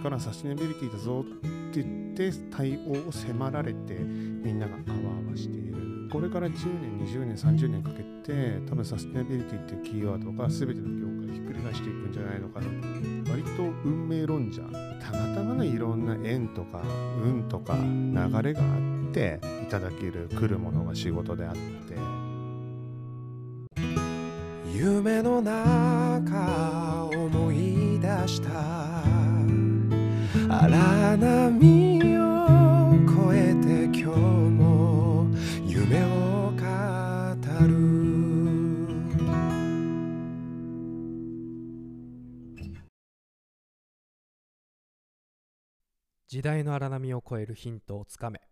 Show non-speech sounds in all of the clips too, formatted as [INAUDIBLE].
れからサステナビリティだぞ。って言って対応を迫られてみんながあわあわしている。これから10年20年30年かけて多分サステナビリティっていうキーワードが全ての業界ひっくり返していくんじゃないのかなと。割と運命論者。たまたまのいろんな縁とか運とか流れがあっていただける来るものが仕事であって。夢の中思い出した。荒波を越えて今日も夢を語る。時代の荒波を越えるヒントをつかめ。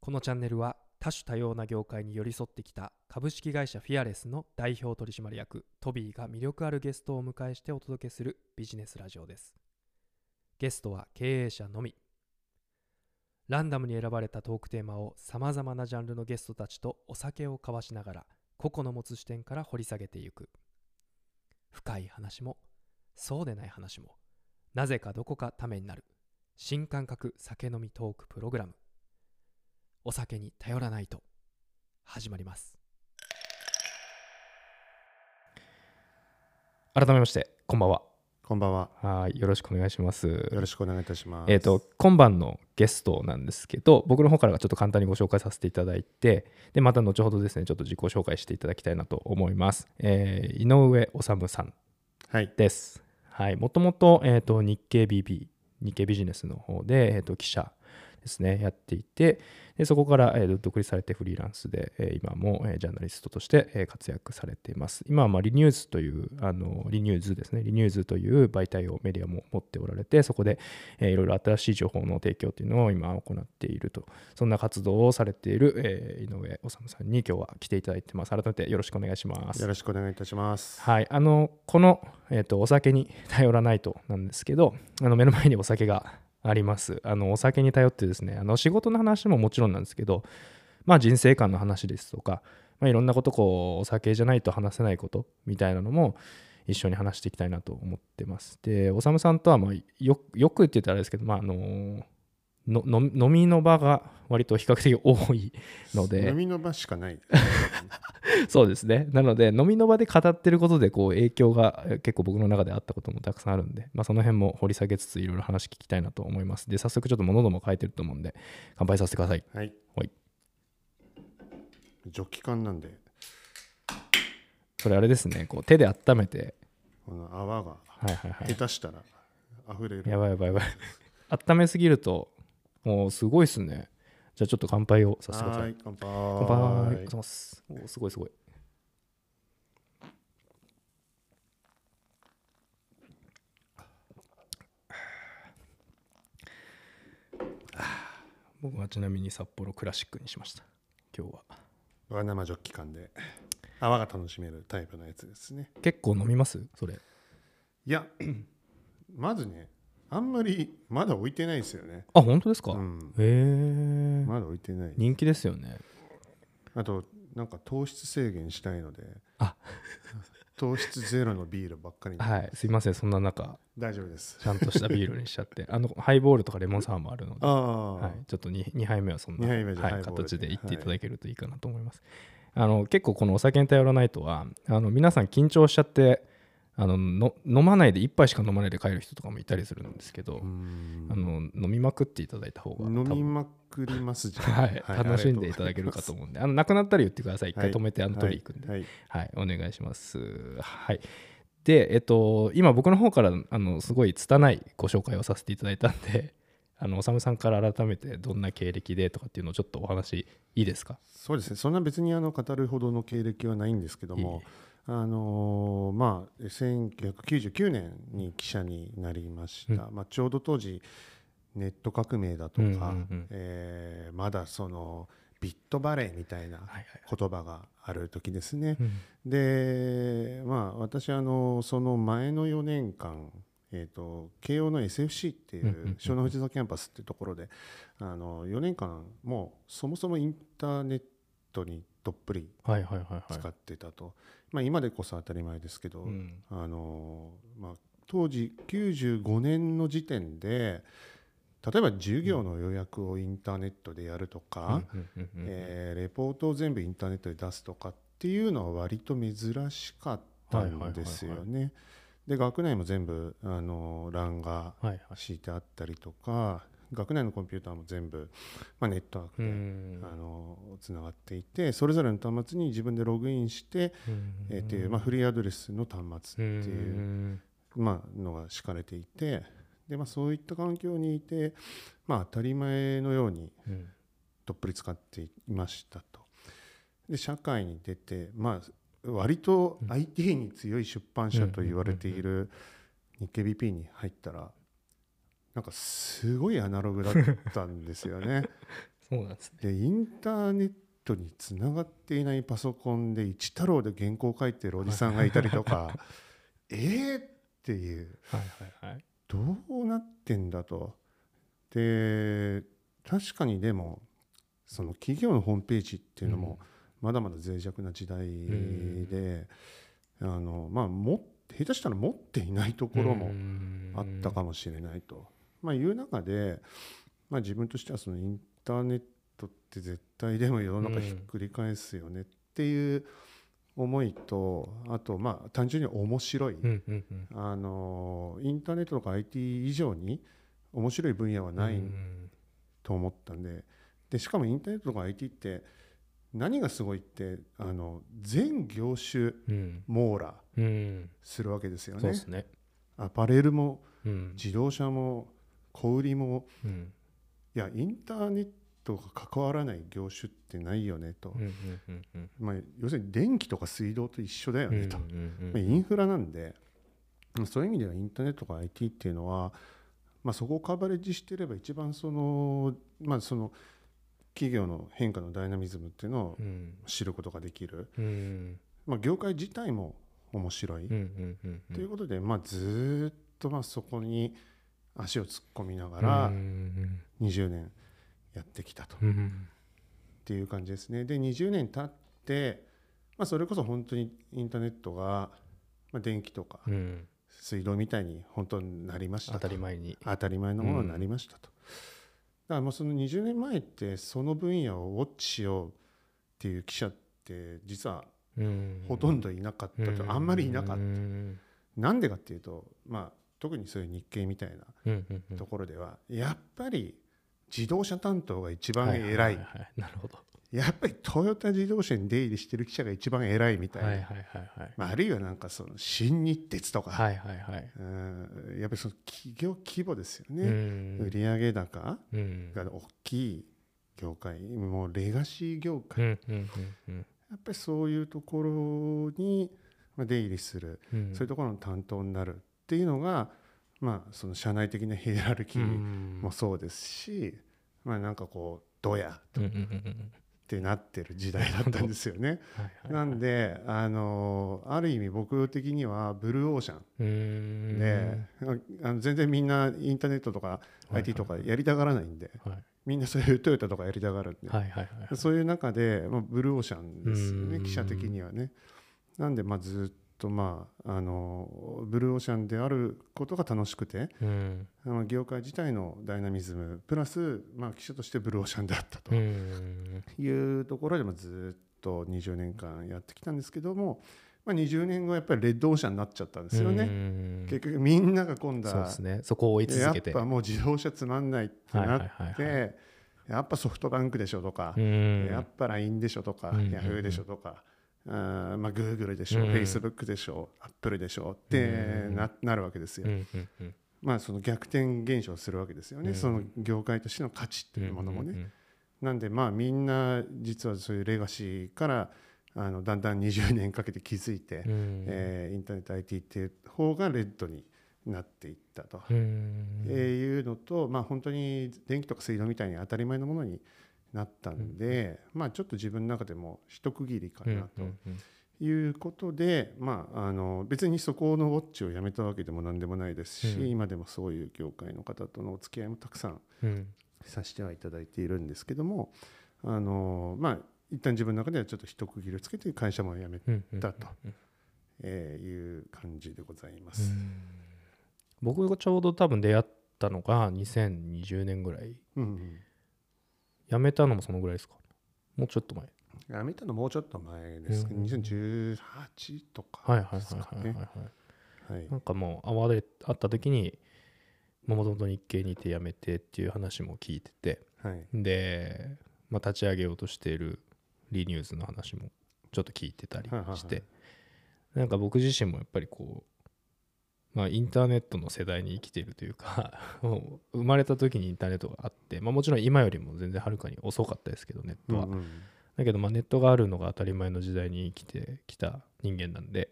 このチャンネルは多種多様な業界に寄り添ってきた株式会社フィアレスの代表取締役トビーが魅力あるゲストをお迎えしてお届けするビジネスラジオです。ゲストは経営者のみ。ランダムに選ばれたトークテーマをさまざまなジャンルのゲストたちとお酒を交わしながら個々の持つ視点から掘り下げていく。深い話もそうでない話もなぜかどこかためになる。新感覚酒飲みトークプログラム。お酒に頼らないと。始まります。改めましてこんばんは。こんばんは。はいよろしくお願いします。よろしくお願いいたします。えっ、と今晩のゲストなんですけど僕の方からがちょっと簡単にご紹介させていただいてでまた後ほどですねちょっと自己紹介していただきたいなと思います、えー井上治さん。はい。です。はい。もともと,、えー、と日経 BB 日経ビジネスの方で、えー、と記者ですねやっていてでそこから、えーと独立されてフリーランスで、えー今も、えージャーナリストとして、えー活躍されています。今は、まあ、リニューズというあのリニューズですね。リニューズという媒体をメディアも持っておられてそこで、えーいろいろ新しい情報の提供というのを今行っていると。そんな活動をされている、えー井上治さんに今日は来ていただいてます。改めてよろしくお願いします。よろしくお願いいたします。はい、あのこの、えーと「お酒に頼らないと」なんですけどあの目の前にお酒があります。あのお酒に頼ってですねあの仕事の話ももちろんなんですけどまあ人生観の話ですとか、まあ、いろんなことこうお酒じゃないと話せないことみたいなのも一緒に話していきたいなと思ってます。でおさむさんとはまあよよくって言ったらあれですけどまああののの飲みの場が割と比較的多いので飲みの場しかない [LAUGHS] そうですね。なので、飲みの場で語ってることで、こう、影響がえ結構僕の中であったこともたくさんあるんで、まあ、その辺も掘り下げつつ、いろいろ話聞きたいなと思います。で、早速ちょっと物ども書いてると思うんで、乾杯させてください。はいはいジョッキ缶なんでそれあれですね、こう、手で温めて、この泡がはいはいはい。下手したら溢れるやばいやばいやばい。[LAUGHS] 温めすぎると、もうすごいっすね。じゃあちょっと乾杯をさせてくださ。はいい乾杯乾杯。ありがとうございます。おーすごいすごい。僕はちなみに札幌クラシックにしました。今日は。わ生ジョッキ缶で泡が楽しめるタイプのやつですね結構飲みます？それ。いや [CLEARS THROAT] まずねあんまりまだ置いてないですよねあ、本当ですか、へうんえ。まだ置いてない人気ですよね。あとなんか糖質制限したいのであ糖質ゼロのビールばっかりにはい。すいません。そんな中、大丈夫ですちゃんとしたビールにしちゃって。[LAUGHS] あの、ハイボールとかレモンサワーもあるので。はい、ちょっと 2, 2杯目はそんな、はい、形で言っていただけるといいかなと思います。あの結構このお酒に頼らないとはあの皆さん緊張しちゃってあのの飲まないで1杯しか飲まないで帰る人とかもいたりするんですけど、うん。あの飲みまくっていただいた方が飲みまくりますじゃん、はい。楽しんでいただけるかと思うんであのなくなったら言ってください。一回止めてあの取り行くんで、はいはい、お願いします。はい。で、えっと、今僕の方からあのすごい拙いご紹介をさせていただいたんで、[LAUGHS] あの、おさんから改めてどんな経歴でとかっていうのをちょっとお話いいですか？そうですね。そんな別にあの語るほどの経歴はないんですけどもあのーまあ1999年に記者になりました、まあ、ちょうど当時ネット革命だとか、うんうんうん。えーまだそのビットバレーみたいな言葉がある時ですね、うん。でまあ私あのその前の4年間えー、と慶応の SFC っていうんうんうんう湘南藤沢キャンパスっていうところであの4年間もうそもそもインターネットにどっぷりはいはいはいはい。まあ、今でこそ当たり前ですけど、うん。あのまあ、当時95年の時点で例えば授業の予約をインターネットでやるとか、えーレポートを全部インターネットで出すとかっていうのは割と珍しかったんですよね。で学内も全部あの欄がはいはい。敷いてあったりとか学内のコンピューターも全部、まあ、ネットワークうで、ん。あのつながっていてそれぞれの端末に自分でログインして、えーっていうまあ、フリーアドレスの端末っていう、うん。まあ、のが敷かれていてで、まあ、そういった環境にいて、まあ、当たり前のようにうん。どっぷり使っていましたと。で社会に出て、まあ、割と IT に強い出版社と言われている日経 BP に入ったらなんかすごいアナログだったんですよね。[LAUGHS] そうなんですね。でインターネットにつながっていないパソコンで一太郎で原稿書いてるおじさんがいたりとか [LAUGHS] えーっていう。はいはいはい。どうなってんだと。で確かにでもその企業のホームページっていうのもまだまだ脆弱な時代で、あのまあも下手したら持っていないところもあったかもしれないと、まあ、いう中で、まあ、自分としてはそのインターネットって絶対でも世の中ひっくり返すよねっていう思いとあとまあ単純に面白い、あのインターネットとか IT 以上に面白い分野はないうんと思ったんで。でしかもインターネットとか IT って何がすごいってあの全業種うん。網羅うん。するわけですよね。そうですね。アパレルもうん。自動車も小売りもうん。いやインターネットが関わらない業種ってないよねと、まあ、要するに電気とか水道と一緒だよねと、まあインフラなんでまあそういう意味ではインターネットとか IT っていうのは、まあ、そこをカバレッジしていれば一番その,、まあ、その企業の変化のダイナミズムっていうのをうん。知ることができる、うん。まあ、業界自体も面白い、ということで、まあ、ずーっとまあそこに足を突っ込みながらうん20年やってきたと。っていう感じですね。で20年経って、まあ、それこそ本当にインターネットが、まあ、電気とかうん。水道みたいに本当になりました当とたり前に。当たり前のものになりましたと。だからもうその20年前ってその分野をウォッチしようっていう記者って実はうん。ほとんどいなかったと、あんまりいなかった。うん。なんでかっていうと、まあ、特にそういう日経みたいなところではやっぱり自動車担当が一番偉はいなるほど。やっぱりトヨタ自動車に出入りしてる記者が一番偉いみたいな、はいはいはいはい。まあ、あるいはなんかその新日鉄とか、はいはいはい。うん。やっぱりその企業規模ですようね、ん。売上高うん。が大きい業界。もうレガシー業う界、やんうんうん。っぱりそういうところにまあ出入りする、うん。そういうところの担当になるっていうのが、まあ、その社内的なヒエラルキーうん。もそうですし、まあなんかこうドヤうんうんうんうん。ってなってる時代だったんですよね。[LAUGHS] はいはいなんで、あのある意味僕的にはブルーオーシャンで、あの全然みんなインターネットとかはい IT とかやりたがらないんで、はい。みんなそういうトヨタとかやりたがるんで、はいはいはい。そういう中で、まあ、ブルーオーシャンですようん。ね記者的にはね。なんで、まあ、ずっと、まあ、あのブルーオーシャンであることが楽しくてうん。あの業界自体のダイナミズムプラス、まあ、記者としてブルーオーシャンであったと。うん。いうところでもずっと20年間やってきたんですけども、まあ、20年後やっぱりレッドオーシャンになっちゃったんですようね。ん。結局みんなが今度はそうね。そこを追いやっ続けて。ぱもう自動車つまんないってなってやっぱソフトバンクでしょとか、うん。やっぱ LINE でしょとか、うん Yahoo でしょとか、あーまあ、Google でしょ、うん。Facebook でしょ Apple でしょってな,、なるわけですよ。まあその逆転現象するわけですよね、うん。その業界としての価値っていうものもね。なんでまあみんな実はそういうレガシーからあのだんだん20年かけて気づいて、うん。えーインターネット IT っていう方がレッドになっていったと、うん。えーいうのと、まあ、本当に電気とか水道みたいに当たり前のものになったんで、まあ、ちょっと自分の中でも一区切りかうんなとうんうんいうことで、まあ、あの別にそこのウォッチをやめたわけでも何でもないですし、うん。今でもそういう業界の方とのお付き合いもたくさんうん。させてはいただいているんですけどもあのまあ一旦自分の中ではちょっと一区切りをつけて会社も辞め、うんうんだとうん。えーいう感じでございまうす。ん。僕がちょうど多分出会ったのが2020年ぐらいうんうん辞めたのもそのぐらいですか？もうちょっと前。やめたのもうちょっと前ですけど、うん。2018とかはいはいはいですかはいはい、ねなんかもう会会った時にもともと日系にいて辞めてっていう話も聞いてて。はい。で、まあ、立ち上げようとしているリニュースの話もちょっと聞いてたりはいはいはいしてなんか僕自身もやっぱりこうまあインターネットの世代に生きているというか [LAUGHS] もう生まれた時にインターネットがあって、まあ、もちろん今よりも全然はるかに遅かったですけどネットは、うんうん。だけどまあネットがあるのが当たり前の時代に生きてきた人間なんで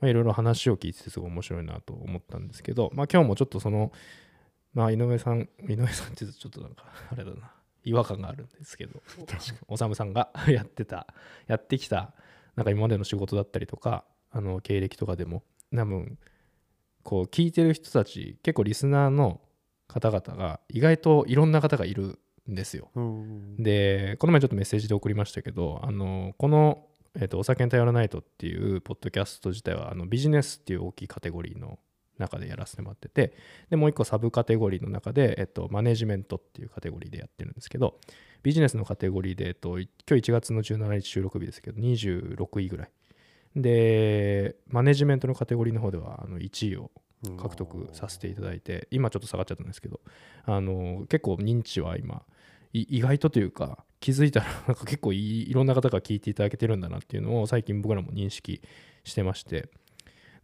まあいろいろ話を聞いててすごい面白いなと思ったんですけどまあ今日もちょっとそのまあ井上さん井上さんってちょっとなんか [LAUGHS] あれだな違和感があるんですけどおさむさんが [LAUGHS] やってたやってきたなんか今までの仕事だったりとかあの経歴とかでも多分こう聞いてる人たち結構リスナーの方々が意外といろんな方がいるんですよ。うんでこの前ちょっとメッセージで送りましたけどあのこの、えっと「お酒に頼らないと」っていうポッドキャスト自体はあのビジネスっていう大きいカテゴリーの中でやらせてもらっててでもう一個サブカテゴリーの中で、えっと、マネジメントっていうカテゴリーでやってるんですけどビジネスのカテゴリーで、えっと、い今日1月の17日収録日ですけど26位ぐらいでマネジメントのカテゴリーの方ではあの1位を獲得させていただいて今ちょっと下がっちゃったんですけどあの結構認知は今意外とというか気づいたらなんか結構いろんな方が聞いていただけてるんだなっていうのを最近僕らも認識してまして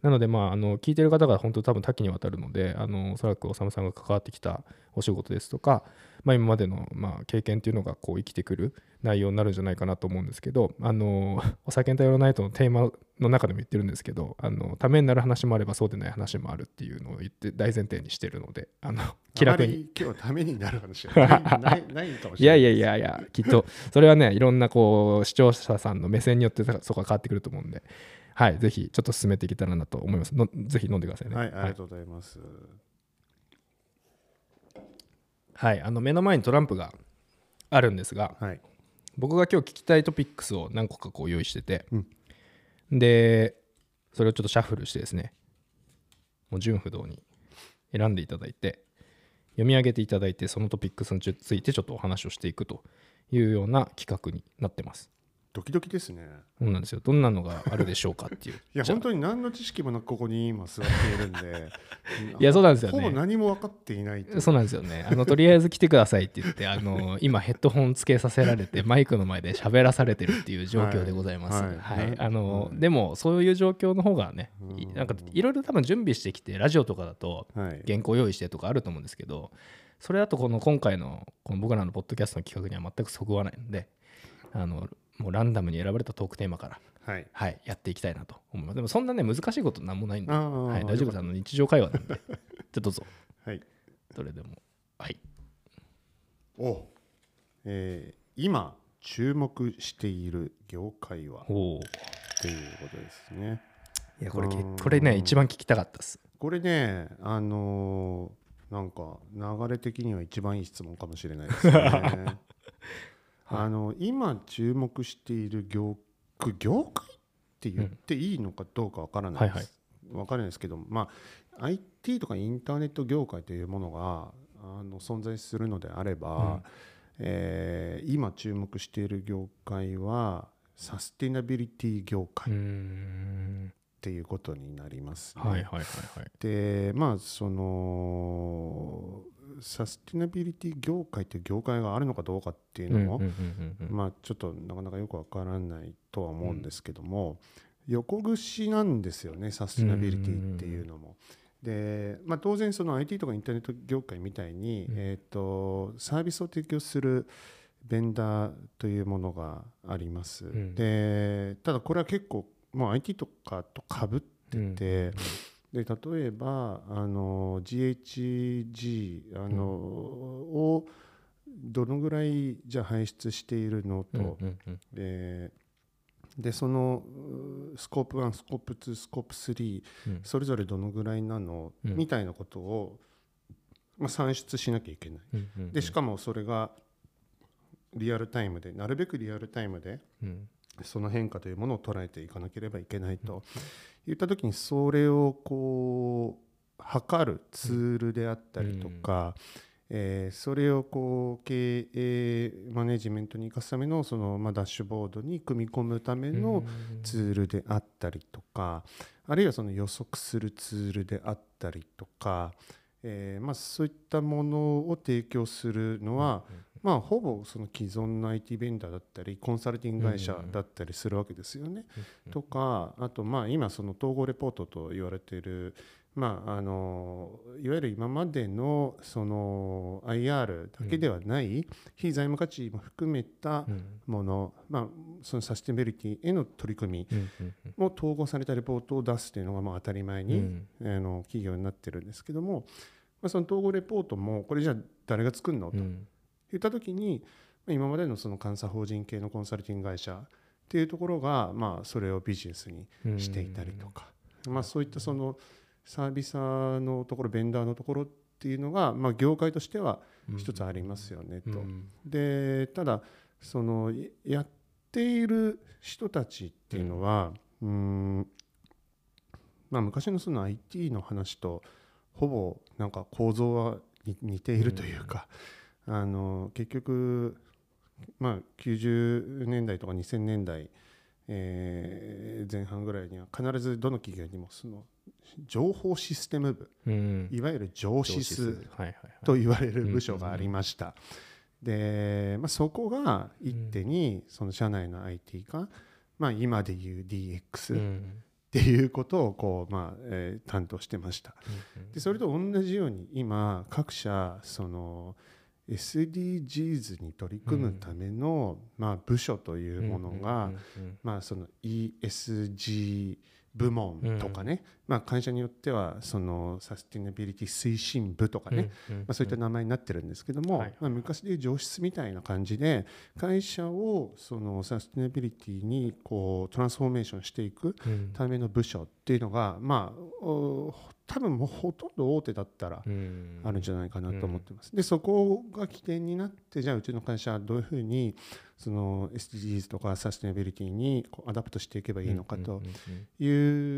なのでまああの聞いてる方が本当多分多岐にわたるのであのおそらくおさむさんが関わってきたお仕事ですとか、まあ、今までのまあ経験っていうのがこう生きてくる内容になるんじゃないかなと思うんですけどあのお酒に頼らないとのテーマの中でも言ってるんですけどあのためになる話もあればそうでない話もあるっていうのを言って大前提にしてるのであの気楽に。今日ためになる話はないないかもしいやれないいやいやいやきっと。それはねいろんなこう視聴者さんの目線によってそこは変わってくると思うんではいぜひちょっと進めていけたらなと思います。のぜひ飲んでくださいね。はいありがとうございます。はいあの目の前にトランプがあるんですがはい。僕が今日聞きたいトピックスを何個かこう用意してて、うん。でそれをちょっとシャッフルしてですねもう順不動に選んでいただいて読み上げていただいてそのトピックスについてちょっとお話をしていくというような企画になってますドキドキですね。そうなんですよ。どんなのがあるでしょうかっていう。[LAUGHS] いや本当に何の知識もなくここに今座っているんで。[LAUGHS] いやそうなんですよね。ほぼ何も分かっていないと。そうなんですよね。あのとりあえず来てくださいって言って、[LAUGHS] あの今ヘッドホンつけさせられてマイクの前で喋らされてるっていう状況でございます。ははい。はい。い、あの、はい。でもそういう状況の方がね、いうん。なんかいろいろ多分準備してきてラジオとかだとはい。原稿用意してとかあると思うんですけど、それだとこの今回のこの僕らのポッドキャストの企画には全くそぐわないので、あのもうランダムに選ばれたトークテーマから。はいはい、やっていきたいなと思います。でもそんなね難しいことなんもないんで、あはい、ー大丈夫です。あの日常会話なんで、じゃあどうぞ。はいどれでも。はい。おえー今注目している業界は？おお。っていうことですねいやこれこれね一番聞きたかったです。これねあのーなんか流れ的には一番いい質問かもしれないですね [LAUGHS] あの今注目している業業界って言っていいのかどうかわからないです、わからないですけどまあ IT とかインターネット業界というものがあの存在するのであれば、うんえー今注目している業界はサスティナビリティ業界っん。ていうことになりますね。はいはいはいはい。でまあそのサスティナビリティ業界という業界があるのかどうかっていうのも、まあちょっとなかなかよくわからないとは思うんですけども、横串なんですよねサスティナビリティっていうのも。でまあ、当然その IT とかインターネット業界みたいに、うん。えー、とサービスを提供するベンダーというものがあります。ん。でただこれは結構もう IT とかとかぶってうんて、で例えばあの GHG あの、をどのぐらいじゃあ排出しているのと、うんうんうん。ででそのうスコープ1スコープ2スコープ3うん。それぞれどのぐらいなの、うん。みたいなことを、まあ、算出しなきゃいけない。うんうんでしかもそれがリアルタイムでなるべくリアルタイムでうん。その変化というものを捉えていかなければいけないといった時にそれをこ測るツールであったりとか、えーそれをこう経営マネジメントに生かすためのその、まあ、ダッシュボードに組み込むためのツールであったりとかあるいはその予測するツールであったりとか、えーまあ、そういったものを提供するのは、まあ、ほぼその既存の IT ベンダーだったりコンサルティング会社だったりするわけですよね。とかあとまあ今その統合レポートと言われているまあ、あのいわゆる今までのその IR だけではない非財務価値も含めたもの、まあ、そのサステナビリティへの取り組みも統合されたレポートを出すというのがまあ当たり前に、あの企業になってるんですけども、まあ、その統合レポートもこれじゃあ誰が作るのと言った時に、まあ、今までのその監査法人系のコンサルティング会社っていうところが、まあ、それをビジネスにしていたりとか、まあ、そういったそのサービスのところベンダーのところっていうのが、まあ、業界としては一つありますよねと。でただそのやっている人たちっていうのは、うん。まあ、昔のその IT の話とほぼなんか構造は似ているというか、あの結局、まあ、90年代とか2000年代、えー前半ぐらいには必ずどの企業にもその情報システム部うん。いわゆる上シスはいはいはい。と言われる部署がありました。で、まあ、そこが一手にその社内の IT が、まあ、今でいう DX っうん。ていうことをこう、まあえー担当してました。でそれと同じように今各社その SDGs に取り組むための、まあ、部署というものが、まあ、その ESG 部門とかね、まあ、会社によってはそのサスティナビリティ推進部とかね、まあ、そういった名前になってるんですけども、はいまあ、昔でいう上質みたいな感じで会社をそのサステナビリティにこうトランスフォーメーションしていくための部署っていうのがまあお多分もうほとんど大手だったらあるんじゃないかなと思ってます。でそこが起点になってじゃあうちの会社はどういうふうにその SDGs とかサステナビリティにこう adapt していけばいいのかとい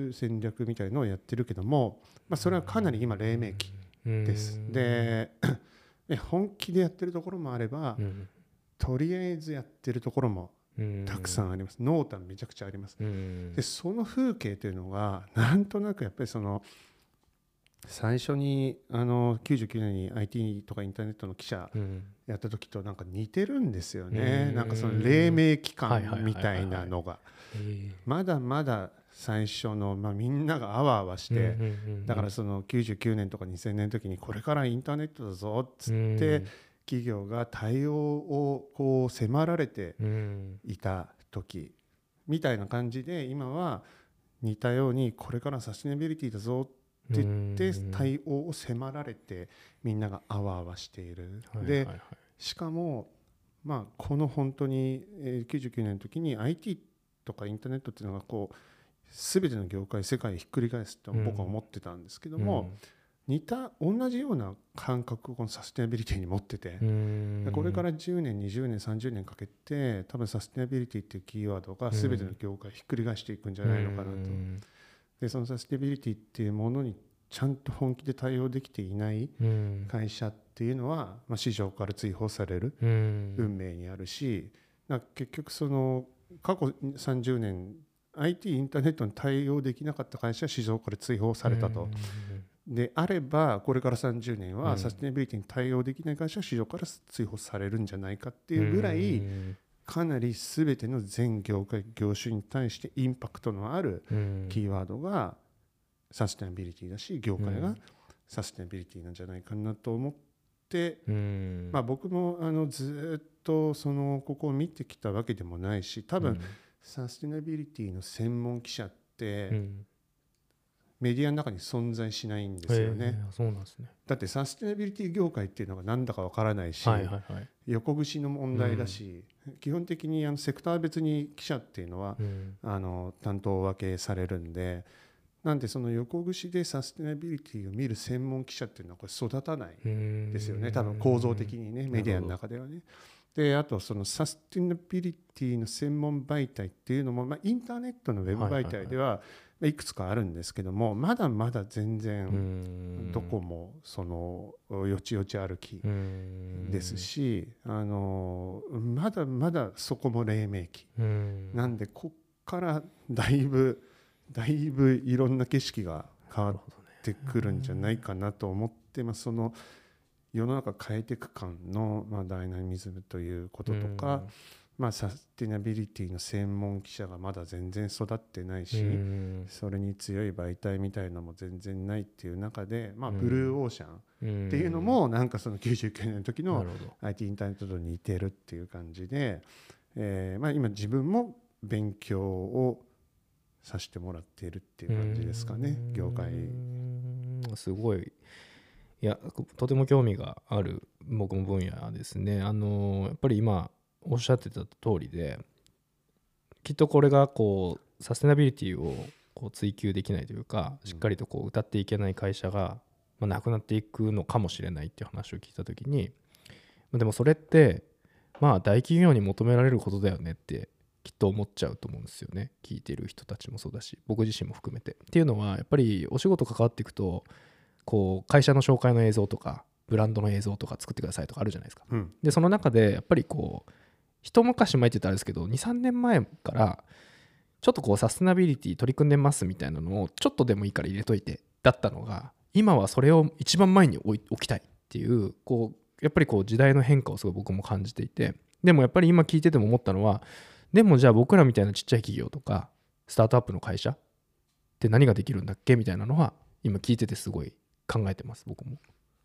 う戦略みたいのをやってるけども、まあ、それはかなり今黎明期です。でで本気でやってるところもあればとりあえずやってるところもたくさんあります。濃淡めちゃくちゃあります。でその風景というのがなんとなくやっぱりその最初にあの99年に IT とかインターネットの記者やった時となんか似てるんですよね。うん。なんかその黎明期間みたいなのが。まだまだ最初の、まあ、みんながあわあわしてだからその99年とか2000年の時にこれからインターネットだぞっつって企業が対応をこう迫られていた時みたいな感じで今は似たようにこれからサステナビリティだぞって言って対応を迫られてみんながあわあわしている。でしかもまあこの本当にえー99年の時に IT とかインターネットっていうのがこう全ての業界世界をひっくり返すって僕は思ってたんですけども、似た同じような感覚をこのサステナビリティに持ってて、でこれから10年20年30年かけて多分サステナビリティっていうキーワードが全ての業界をひっくり返していくんじゃないのかなと。でそのサステナビリティっていうものにちゃんと本気で対応できていない会社っていうのは、まあ、市場から追放される運命にあるし、な結局その過去30年 IT インターネットに対応できなかった会社は市場から追放されたと。であればこれから30年うん。はサステナビリティに対応できない会社は市場から追放されるんじゃないかっていうぐらいかなり全ての全業界業種に対してインパクトのあるキーワードがサステナビリティだし業界がサステナビリティなんじゃないかなと思って、まあ、僕もあのずっとそのここを見てきたわけでもないし多分サステナビリティの専門記者ってメディアの中に存在しないんですよね。そうなんですね。だってサステナビリティ業界っていうのが何だかわからないし、はいはいはい。横串の問題だし、基本的にあのセクター別に記者っていうのはうんあの担当分けされるんでなんでその横串でサステナビリティを見る専門記者っていうのはこれ育たないですよね多分構造的にねメディアの中ではね。であとそのサステナビリティの専門媒体っていうのも、まあ、インターネットのウェブ媒体ではいくつかあるんですけどもまだまだ全う然ん。どこもそのよちよち歩きうん。ですし、あのまだまだそこも黎明期。うん。なんでこっからだいぶだいぶいろんな景色が変わってくるんじゃないかなと思ってます。その世の中変えていく感の、まあ、ダイナミズムということとか、まあ、サスティナビリティの専門記者がまだ全然育ってないし、うん。それに強い媒体みたいのも全然ないっていう中で、まあ、うん。ブルーオーシャンうん。っていうのもなんかその99年の時の IT インターネットと似てるっていう感じで、えーまあ、今自分も勉強をさせてもらっているっていう感じですかねうん。業界。すごい。いやとても興味がある僕も分野ですね。あのやっぱり今おっしゃってた通りできっとこれがこうサステナビリティをこう追求できないというかしっかりとこう歌っていけない会社が、まあ、なくなっていくのかもしれないっていう話を聞いた時にまあでもそれってまあ大企業に求められることだよねってきっと思っちゃうと思うんですよね。聞いてる人たちもそうだし僕自身も含めて。っていうのはやっぱりお仕事関わっていくとこう会社の紹介の映像とかブランドの映像とか作ってくださいとかあるじゃないですか。うん。でその中でやっぱりこう一昔前って言ったらあれですけど23年前からちょっとこうサステナビリティ取り組んでますみたいなのをちょっとでもいいから入れといてだったのが今はそれを一番前に置きたいっていうこうやっぱりこう時代の変化をすごい僕も感じていてでもやっぱり今聞いてても思ったのはでもじゃあ僕らみたいなちっちゃい企業とかスタートアップの会社って何ができるんだっけみたいなのは今聞いててすごい考えてます僕も。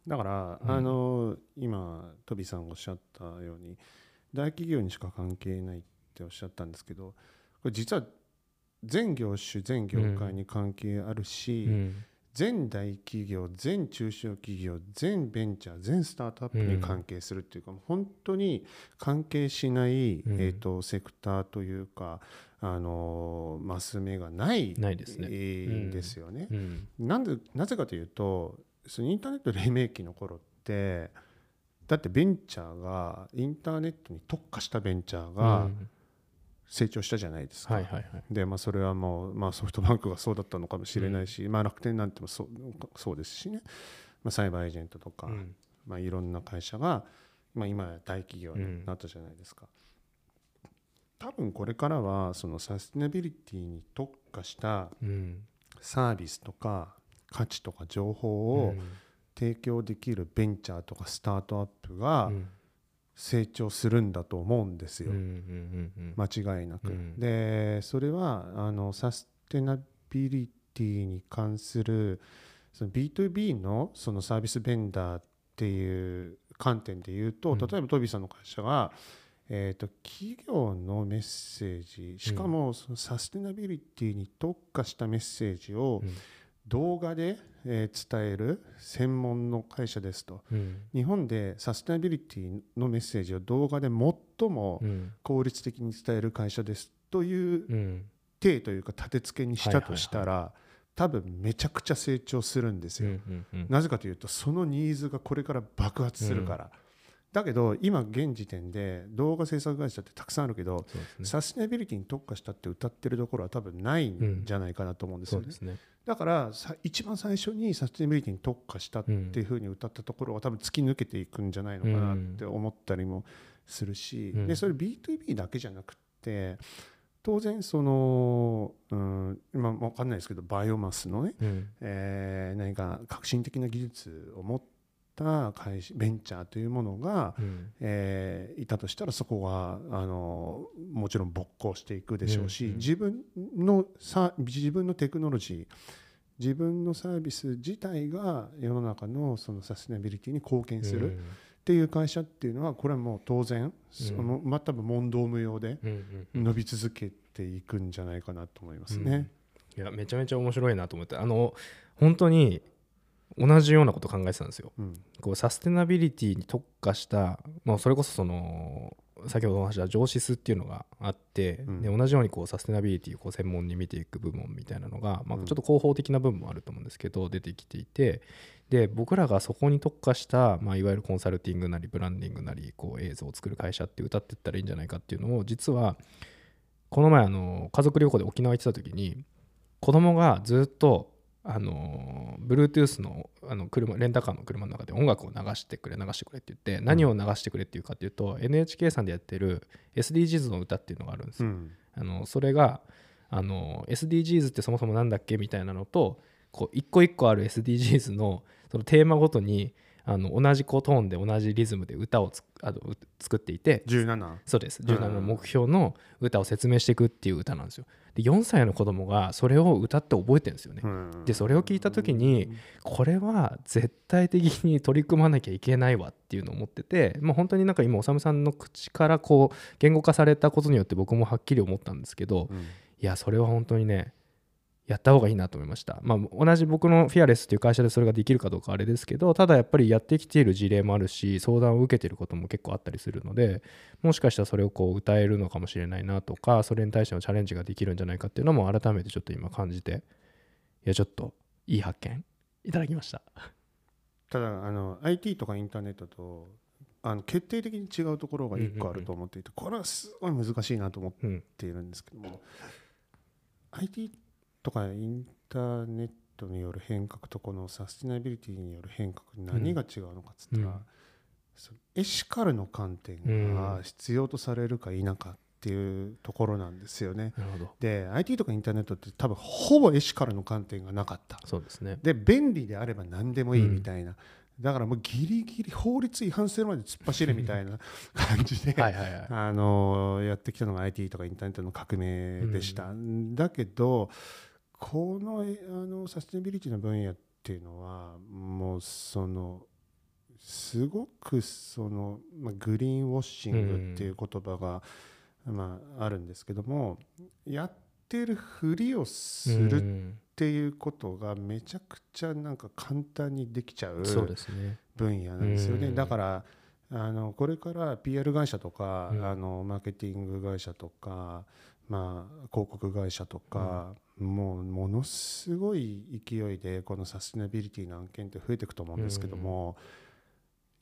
だから、うんあの今トビさんがおっしゃったように大企業にしか関係ないっておっしゃったんですけどこれ実は全業種全業界に関係あるし、うん。全大企業全中小企業全ベンチャー全スタートアップに関係するっていうか、本当に関係しない、うん。えー、とセクターというか、あのマス目がないないですね。えーうんですよね。うん。なんでなぜかというとそのインターネット黎明期の頃ってだってベンチャーがインターネットに特化したベンチャーがうん。成長したじゃないですか。でまあ、それはもう、まあ、ソフトバンクがそうだったのかもしれないし、まあ、楽天なんてもそうそうですしね、まあ、サイバーエージェントとか、うん。まあ、いろんな会社が、まあ、今や大企業になったじゃないですか。多分これからはそのサステナビリティに特化したうん。サービスとか価値とか情報を提供できるベンチャーとかスタートアップがうん。成長するんだと思うんですよ、間違いなく。うん。でそれはあのサステナビリティに関するその B2B のそのサービスベンダーっていう観点で言うと、うん。例えばトビーさんの会社が、えー、と企業のメッセージしかもそのサステナビリティに特化したメッセージをうん動画で、えー伝える専門の会社ですと。うん。日本でサステナビリティのメッセージを動画で最もうん。効率的に伝える会社ですといううん。体というか立て付けにしたとしたら、多分めちゃくちゃ成長するんですうんよ。なぜかというとそのニーズがこれから爆発するから。だけど今現時点で動画制作会社ってたくさんあるけど、ね。サステナビリティに特化したって歌ってるところは多分ないんじゃないかなと思うんですよね。そうですね。だからさ一番最初にサステナビリティに特化したっていうふうに歌ったところは多分突き抜けていくんじゃないのかなって思ったりもするし、うん。でそれ B2B だけじゃなくて当然その、うん、今分かんないですけどバイオマスのね、うん。えー何か革新的な技術を持った会社ベンチャーというものが、うん。えーいたとしたらそこはあのもちろん勃興していくでしょうし、うんうん自分のさ自分のテクノロジー自分のサービス自体が世の中のそのサステナビリティに貢献するっていう会社っていうのはこれはもう当然、そのまあ多分問答無用で伸び続けていくんじゃないかなと思いますね。いやめちゃめちゃ面白いなと思ってあの本当に同じようなこと考えてたんですよ。うん。こうサステナビリティに特化した、まあ、それこそその先ほどお話した上司数っていうのがあって、うん。で同じようにこうサステナビリティをこう専門に見ていく部門みたいなのが、まあ、うん。ちょっと広報的な部分もあると思うんですけど出てきていてで僕らがそこに特化した、まあ、いわゆるコンサルティングなりブランディングなりこう映像を作る会社って歌っていったらいいんじゃないかっていうのを実はこの前あの家族旅行で沖縄行ってた時に子供がずっとあの Bluetooth のあの車レンタカーの車の中で音楽を流してくれ流してくれって言って何を流してくれっていうかっていうと、NHK さんでやってる SDGs の歌っていうのがあるんですよ。うんあのそれがあの SDGs ってそもそもなんだっけみたいなのとこう一個一個ある SDGs のそのテーマごとにあの同じこうトーンで同じリズムで歌をつあのう作っていて17そうです。ん。17の目標の歌を説明していくっていう歌なんですよ。で4歳の子供がそれを歌って覚えてるんですよね。うん。でそれを聞いた時にこれは絶対的に取り組まなきゃいけないわっていうのを思ってて、まあ、本当になんか今おさむさんの口からこう言語化されたことによって僕もはっきり思ったんですけどうん。いやそれは本当にねやった方がいいなと思いました、まあ、同じ僕のフィアレスっていう会社でそれができるかどうかあれですけどただやっぱりやってきている事例もあるし相談を受けていることも結構あったりするのでもしかしたらそれをこう歌えるのかもしれないなとかそれに対してのチャレンジができるんじゃないかっていうのも改めてちょっと今感じていやちょっといい発見いただきました。ただあの IT とかインターネットとあの決定的に違うところが1個あると思っていて、これはすごい難しいなと思っうんているんですけども IT とかインターネットによる変革とこのサスティナビリティによる変革何が違うのかっつったら、エシカルの観点が必要とされるか否かっていうところなんですよね。で IT とかインターネットって多分ほぼエシカルの観点がなかった。そうですね。で便利であれば何でもいいみたいな、だからもうギリギリ法律違反するまで突っ走れみたいな [LAUGHS] 感じで、[LAUGHS] あのやってきたのが IT とかインターネットの革命でした、だけどこのえあのサステナビリティの分野っていうのはもうそのすごくその、まあ、グリーンウォッシングっていう言葉が、まあ、あるんですけどもやってるふりをするっていうことがめちゃくちゃなんか簡単にできちゃう分野なんですよね。うん。だからあのこれから PR 会社とか、うん。あのマーケティング会社とか、まあ、広告会社とか、もうものすごい勢いでこのサステナビリティの案件って増えていくと思うんですけども、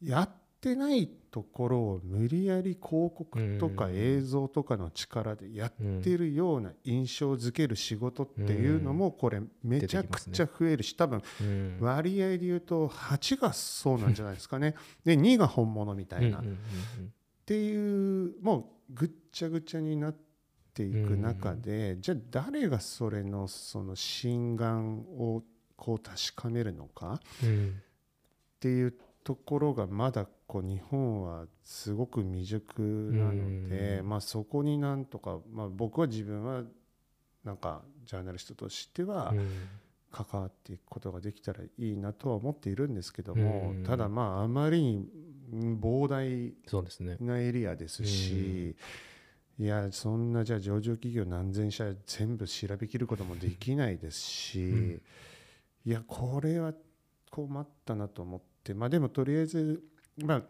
やってないところを無理やり広告とかうん。映像とかの力でやってるような印象づける仕事っていうのもこれめちゃくちゃ増えるし多分うん。割合で言うと8がそうなんじゃないですかね。[LAUGHS] で2が本物みたいな。っていうもうぐっちゃぐちゃになっていく中でじゃあ誰がそれのその心眼をこう確かめるのかうんっていうところがまだこう日本はすごく未熟なので、うん。まあ、そこになんとか、まあ、僕は自分はなんかジャーナリストとしてはうん。関わっていくことができたらいいなとは思っているんですけども、うん。ただまああまりにうん膨大なエリアですし、いやそんなじゃあ上場企業何千社全部調べきることもできないですし、ん。いやこれは困ったなと思ってまあでもとりあえずまあ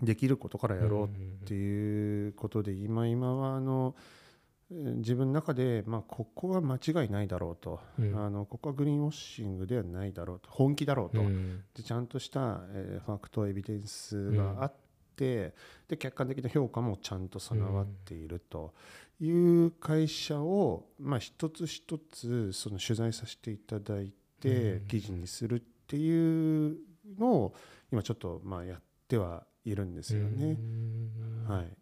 できることからやろうっていうことで今今はあのえー自分の中で、まあ、ここは間違いないだろうと、うん。あのここはグリーンウォッシングではないだろうと。本気だろうと、うん。でちゃんとした、えーファクトエビデンスがあって、で客観的な評価もちゃんと備わっているという会社を、まあ、一つ一つその取材させていただいてうん。記事にするっていうのを今ちょっとまあやってはいるんですよね。うん。はい、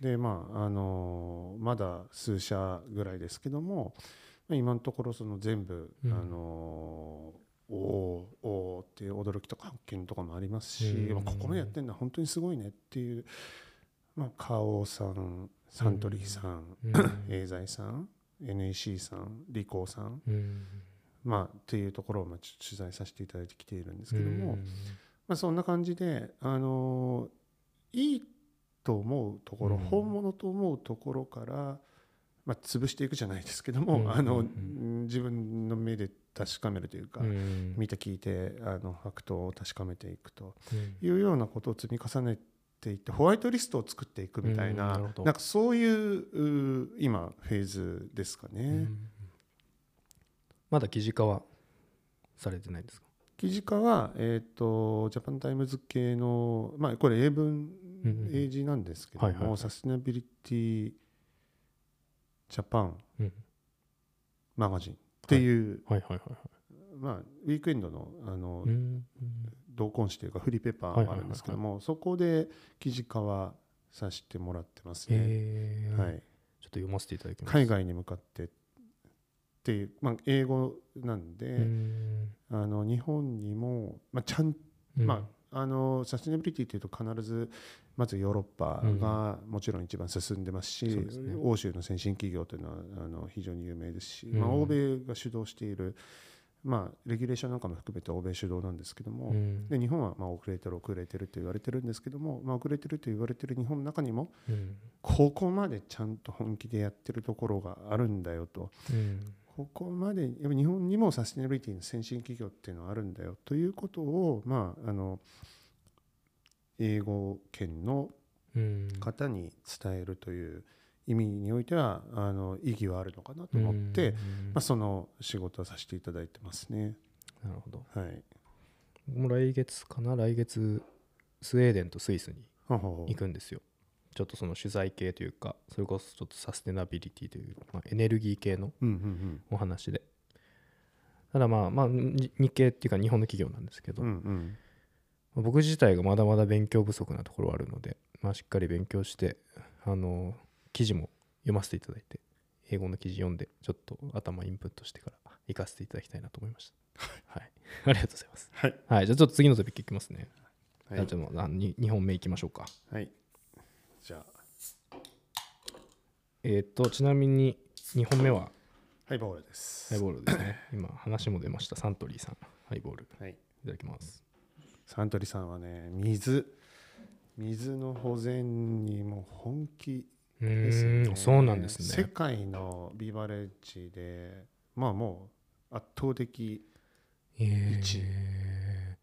でまああのまだ数社ぐらいですけどもまあ今のところその全部、うん。あのおおーおーっていう驚きとか発見とかもありますし、うん。まあここまでやってるのは本当にすごいねっていう、まあ、花王さんサントリーさん、うん。[COUGHS] エーザイさん NEC さんリコーさん、うん。まあ、っていうところをまあ取材させていただいてきているんですけども、うん。まあ、そんな感じで、あのいいと思うところ、うん。本物と思うところから、まあ、潰していくじゃないですけども、うん。あのうん。自分の目で確かめるというか、うん。見て聞いてあのファクトを確かめていくとうん。いうようなことを積み重ねていってホワイトリストを作っていくみたいな,、うんなんかそういうう今フェーズですかね。うんまだ記事化はされてないんですか？記事化は、えー、とジャパンタイムズ系の、まあ、これ英文、うんうん英字なんですけども、はいはいはい。サステナビリティジャパンうん。マガジンっていう、はい。はいはいはいまあ、ウィークエンドのあの、同梱誌というかフリーペーパーがあるんですけども、そこで記事化はさせてもらってますね。えー。はい、ちょっと読ませていただきます。海外に向かってっていう、まあ、英語なんで、うん。あの日本にも、まあ、ちゃんまあ、あのサステナビリティというと必ずまずヨーロッパがもちろん一番進んでますし、そうですね。欧州の先進企業というのはあの非常に有名ですし、うん。まあ、欧米が主導している、まあ、レギュレーションなんかも含めて欧米主導なんですけども、うん。で日本はまあ遅れてる遅れてると言われてるんですけども、まあ、遅れてると言われてる日本の中にもうん。ここまでちゃんと本気でやってるところがあるんだよと。うん。ここまでやっぱ日本にもサステナビリティの先進企業っていうのはあるんだよということを、まあ、あの英語圏のうん。方に伝えるという意味においてはあの意義はあるのかなと思って、うんまあ、その仕事をさせていただいてますね。なるほど。はい、僕も来月かな来月スウェーデンとスイスに行くんですよ。ちょっとその取材系というかそれこそちょっとサステナビリティという、まあ、エネルギー系のお話で。ただまあまあに日系っていうか日本の企業なんですけど、うんうん。まあ僕自体がまだまだ勉強不足なところはあるので、まあ、しっかり勉強してあの記事も読ませていただいて英語の記事読んでちょっと頭インプットしてから行かせていただきたいなと思いました。[LAUGHS] はい。ありがとうございます。はい。はい。じゃあちょっと次のトピックいきますね、はい。じゃあちょっとあに2本目いきましょうか。はい。じゃあ。えっ、とちなみに2本目は？ハイボールです。ハイボールですね。今話も出ました。サントリーさん。ハイボール。はい、いただきますサントリーさんはね水。水の保全にもう本気うですよねそうなんです世ね界のビバレッジでまあもう圧倒的え一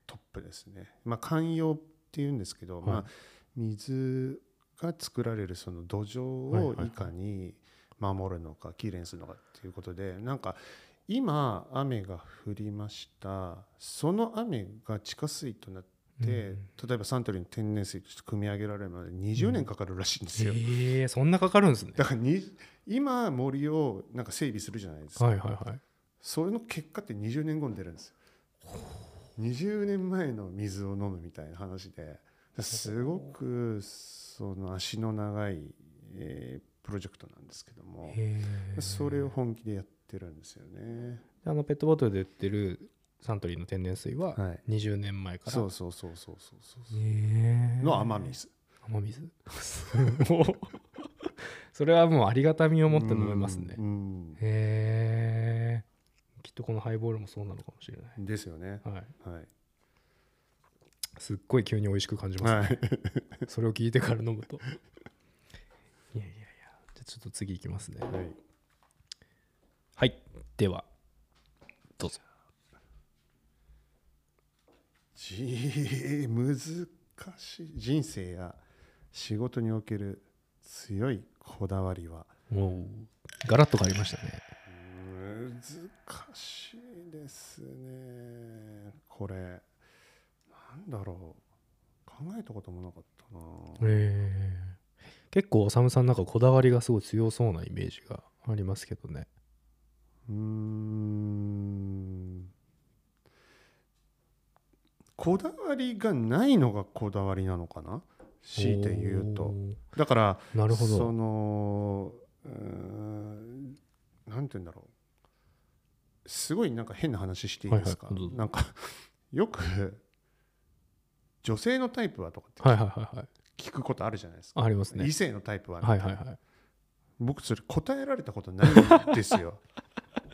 トップですね。まあ寛容っていうんですけど、はい。まあ水が作られるその土壌をいかに守るのかきれいにするのかっていうことでなんか今雨が降りました。その雨が地下水となって、例えばサントリーの天然水として汲み上げられるまで20年かかるらしいんですよ。ええそんなかかるんですね。だからに今森をなんか整備するじゃないですか、はいはいはい。それの結果って20年後に出るんですよ。20年前の水を飲むみたいな話で。すごくその足の長い、えープロジェクトなんですけども。それを本気でやってるんですよね。あのペットボトルで売ってるサントリーの天然水ははい。20年前から、そうそうそうそうそうそうへえの雨水。雨水。もうそれはもうありがたみを持って飲めますね。へえきっとこのハイボールもそうなのかもしれない。ですよね。はい。はい。すっごい急に美味しく感じます、ね。はい。それを聞いてから飲むと。いやいやいや。じゃあちょっと次いきますね。はいはい。では。どうぞ。じ [LAUGHS] 難しい。人生や仕事における強いこだわりは？おうガラッと変わりましたね。難しいですね。これなんだろう。考えたこともなかったな。へえ結構おさむさんなんかこだわりがすごい強そうなイメージがありますけどねうーん。こだわりがないのがこだわりなのかな？強いて言うと。おだからーなるほそどのうーんなんて言うんだろう。すごいなんか変な話していいですか、はいはい。なんか [LAUGHS] よく女性のタイプはとかって聞くことあるじゃないですか、ありますね。異性のタイプははいいはいはい。僕それ答えられたことないんですよ [LAUGHS]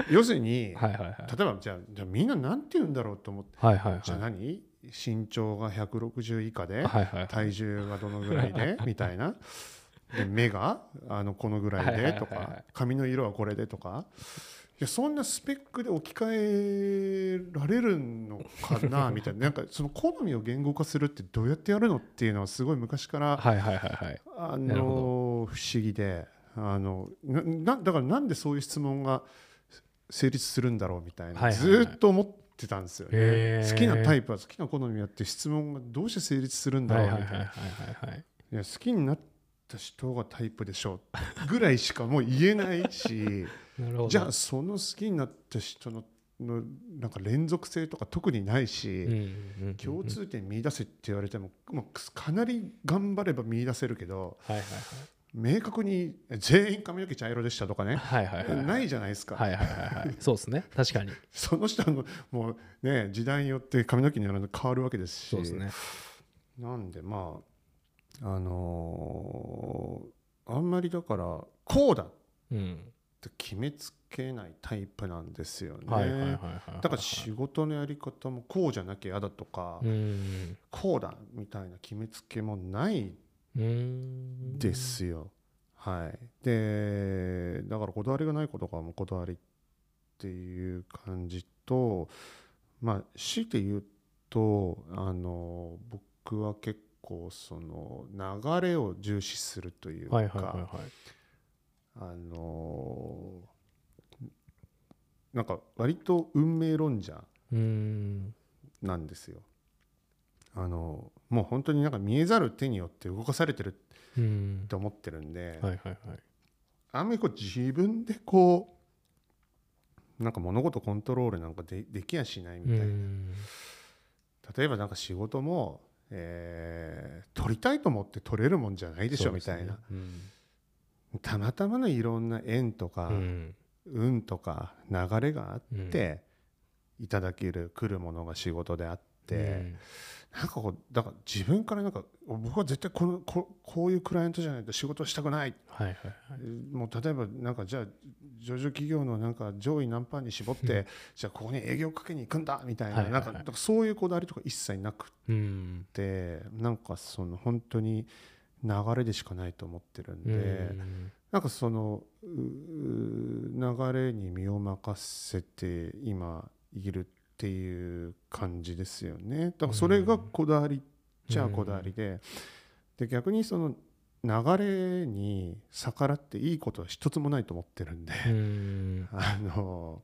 [LAUGHS] 要するに、はいはいはい。例えばじゃあじゃあみんななんて言うんだろうと思って、はいはいはい。じゃあ何？身長が160以下で、はいはいはい。体重がどのぐらいで [LAUGHS] みたいな。で目があのこのぐらいでとはいはいはい。髪の色はこれでとか。いやそんなスペックで置き換えられるのかな [LAUGHS] みたいな。なんかその好みを言語化するってどうやってやるのっていうのはすごい昔から不思議であのななだからなんでそういう質問が成立するんだろうみたいな、はいはいはい。ずーっと思ってたんですよね、好きなタイプは好きな好みはって質問がどうして成立するんだはろうみたいな、いはいはいはいはいはい。いや好きになっった人がタイプでしょうぐらいしかもう言えないし。[LAUGHS] じゃあその好きになった人ののなんか連続性とか特にないし、共通点見出せって言われてももうかなり頑張れば見出せるけどはいはい明確に全員髪の毛茶色でしたとかね、はいはいはいはい。ないじゃないですか、はいはいはいはい。[LAUGHS] そうですね。確かに。その人のもうね時代によって髪の毛の色が変わるわけですし。そうですね。なんでまああのーあんまりだからこうだっうんて決めつけないタイプなんですよね、だから仕事のやり方もこうじゃなきゃ嫌だとか、うん。こうだみたいな決めつけもないうんですよ。はい、でだからこだわりがないことがもうこだわりっていう感じとまあ強いて言うとあの僕は結構その流れを重視するというか、はいはいはいはいあのなんか割と運命論者うんなんですよ。あのもう本当になんか見えざる手によって動かされてるうん。って思ってるんで、はいはいはい。あんまりこう自分でこうなんか物事コントロールなんかでできやしないみたいな、うん。例えばなんか仕事も、えー取りたいと思って取れるもんじゃないでしょみたいな。うん。たまたまのいろんな縁とか、うん。運とか流れがあっうん。て、いただける来るものが仕事であって、なんかこうだから自分からなんか僕は絶対このここういうクライアントじゃないと仕事したくない。はいはいはい。もう例えばなんかじゃあ上場企業のなんか上位何パーに絞って、じゃあここに営業かけに行くんだみたいな,、なんかそういうこだわりとか一切なくうん。てなんかその本当に流れでしかないと思ってるんで、うん。なんかそのうう流れに身を任せて今いるっていう感じですよね。だからそれがこだわりっちゃこだわりで,、で逆にその流れに逆らっていいことは一つもないと思ってるんで、うん。[LAUGHS] あの、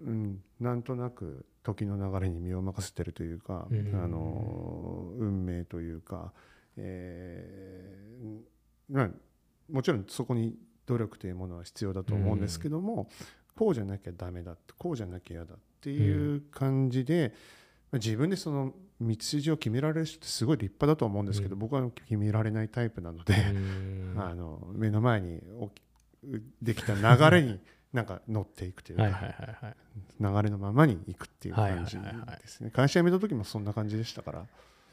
うん、なんとなく時の流れに身を任せてるというか、うん。あの運命というか、えーまあ、もちろんそこに努力というものは必要だと思うんですけども、こうじゃなきゃダメだってこうじゃなきゃ嫌だっていう感じで、まあ自分でその道筋を決められる人ってすごい立派だと思うんですけど、うん。僕は決められないタイプなので、うん。[LAUGHS] あの目の前に起きできた流れに [LAUGHS] なんか乗っていくというか、はいはいはいはい。流れのままにいくっていう感じですね。会社辞めた時もそんな感じでしたから。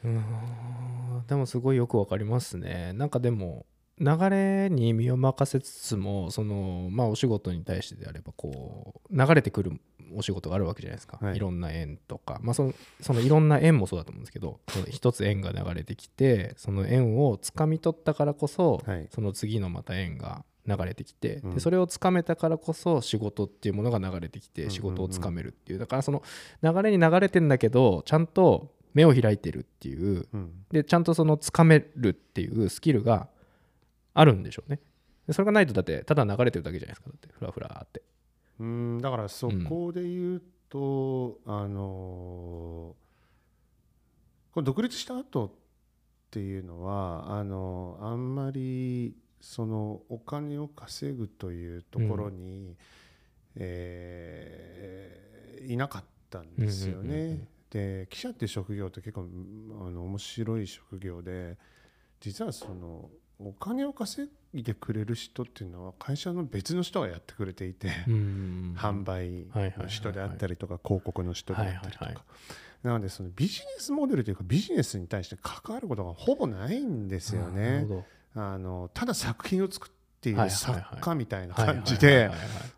うーん。でもすごいよくわかりますね。なんかでも流れに身を任せつつもそのまあお仕事に対してであればこう流れてくるお仕事があるわけじゃないですか、はい。い、ろんな縁とか、まあ、そのそのいろんな縁もそうだと思うんですけどその一つ縁が流れてきてその縁をつかみ取ったからこそ、はい。その次のまた縁が流れてきて、うん。でそれをつかめたからこそ仕事っていうものが流れてきて仕事をつかめるっていう。だからその流れに流れてんだけどちゃんと目を開いてるっていう。うん。でちゃんとそのつかめるっていうスキルがあるんでしょうね。でそれがないとだってただ流れてるだけじゃないですか。だってフラフラってうんだからそこで言うと、あのこれ独立した後っていうのはあのあんまりそのお金を稼ぐというところに、えーいなかったんですよね。うんうんうんうんで記者って職業って結構あの面白い職業で実はそのお金を稼いでくれる人っていうのは会社の別の人がやってくれていて、うん。販売の人であったりとか広告の人であったりとか、なのでそのビジネスモデルというかビジネスに対して関わることがほぼないんですよね。あのただ作品を作っていはいる作家みたいな感じで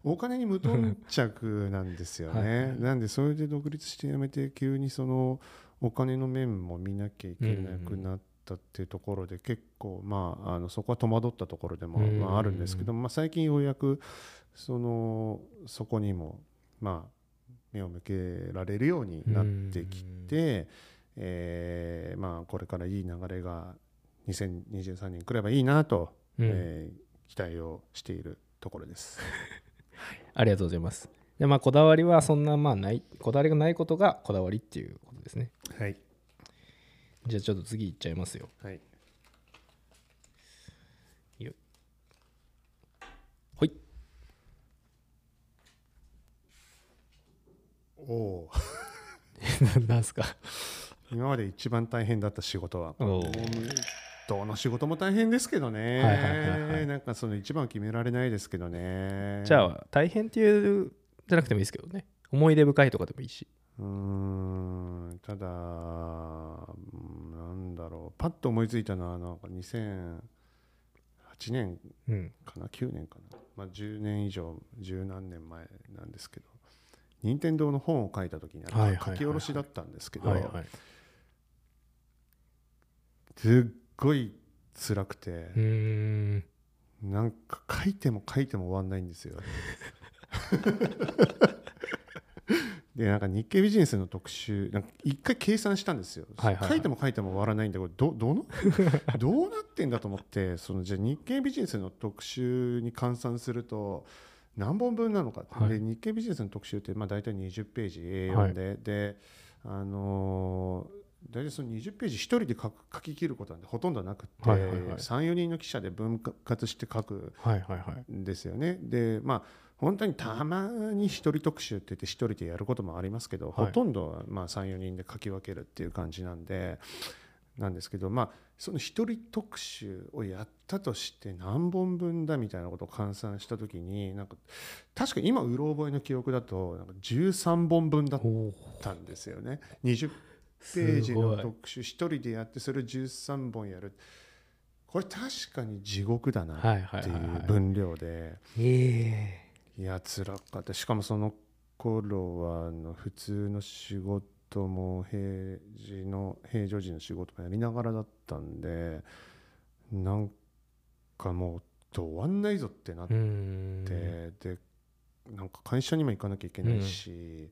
お金に無頓着なんですよね。[LAUGHS] い。なんでそれで独立して辞めて急にそのお金の面も見なきゃいけなくなったっていうところで結構まああのそこは戸惑ったところでもうん。まああるんですけど、まあ、最近ようやくそのそこにもまあ目を向けられるようになってきて、えーまあ、これからいい流れが2023年来ればいいなと、うん。えー期待をしているところです。ありがとうございます。でまあこだわりはそんなまあないこだわりがないことがこだわりっていうことですね。はい、じゃあちょっと次いっちゃいますよ。はい。はい。おお。[LAUGHS] なんすか？今まで一番大変だった仕事は。どの仕事も大変ですけどね、はいはいはいはい。なんかその一番は決められないですけどね。じゃあ大変っていうじゃなくてもいいですけどね。思い出深いとかでもいいしうーんただうんなんだろう。パッと思いついたのはなんか2008年うん。かな？9年かな、まあ、10年以上十何年前なんですけど任天堂の本を書いた時にはいはいはい書き下ろしだったんですけど、すっごい辛くてなんか書いても書いても終わんないんですよ。[LAUGHS] でなんか日経ビジネスの特集なんか一回計算したんですよ、はいはいはい。書いても書いても終わらないんでこれどどの [LAUGHS] どうなってんだと思ってそのじゃあ日経ビジネスの特集に換算すると何本分なのかはい。で日経ビジネスの特集ってまあ大体20ページ A4 はい。で、であのー大体その20ページ1人で書く書き切ることなんてほとんどなくって、はいはいはい。34人の記者で分割して書くはいはいはい。んですよね。でまあ本当にたまに一人特集って言って一人でやることもありますけど、はい。ほとんどはまあ34人で書き分けるっていう感じなんでなんですけどまあその一人特集をやったとして何本分だみたいなことを換算した時になんか確か今うろ覚えの記憶だとなんか13本分だったんですよね。20ページの特集一人でやってそれを13本やる。これ確かに地獄だなっていはいはう分量で。えいや辛かった。しかもその頃はあの普通の仕事も平時の平常時の仕事もやりながらだったんでなんかもう終わんないぞってなって、でなんか会社にも行かなきゃいけないし、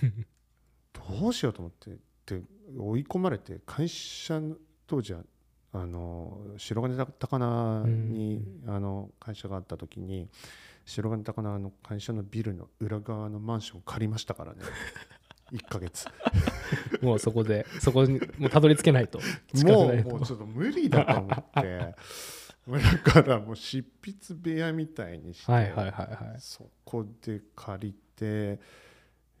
[LAUGHS] どうしようと思ってで追い込まれて会社の当時はあの白金高輪に、あの会社があった時に白金高輪の会社のビルの裏側のマンション借りましたからね。[LAUGHS] 1ヶ月。もうそこでそこにもうたどり着けないと。近もくないうと。もうちょっと無理だと思って。だからもう執筆部屋みたいにして、はいはいはいはい。そこで借りて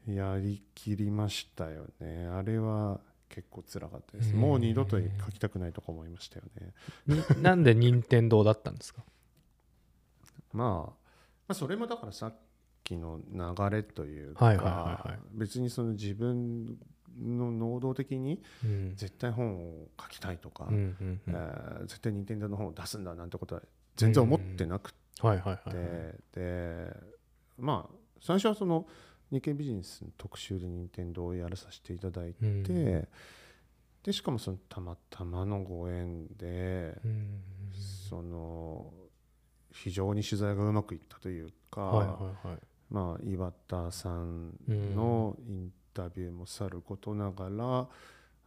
やりきりましたよね。あれは結構辛かったです。もう二度と書きたくないとか思いましたよね。になんで任天堂だったんですか？[LAUGHS] まあ、まあそれもだからさっきの流れというか、はいはいはいはい。別にその自分の能動的にうん。絶対本を書きたいとか、うんうんうん。えー絶対任天堂の本を出すんだなんてことは全然思ってなくて、でまあ最初はその日経ビジネスの特集で任天堂をやらさせていただいて、うん。でしかもそのたまたまのご縁で、うん。その非常に取材がうまくいったというか、はいはいはい。まあ、岩田さんのインタビューもさることながら、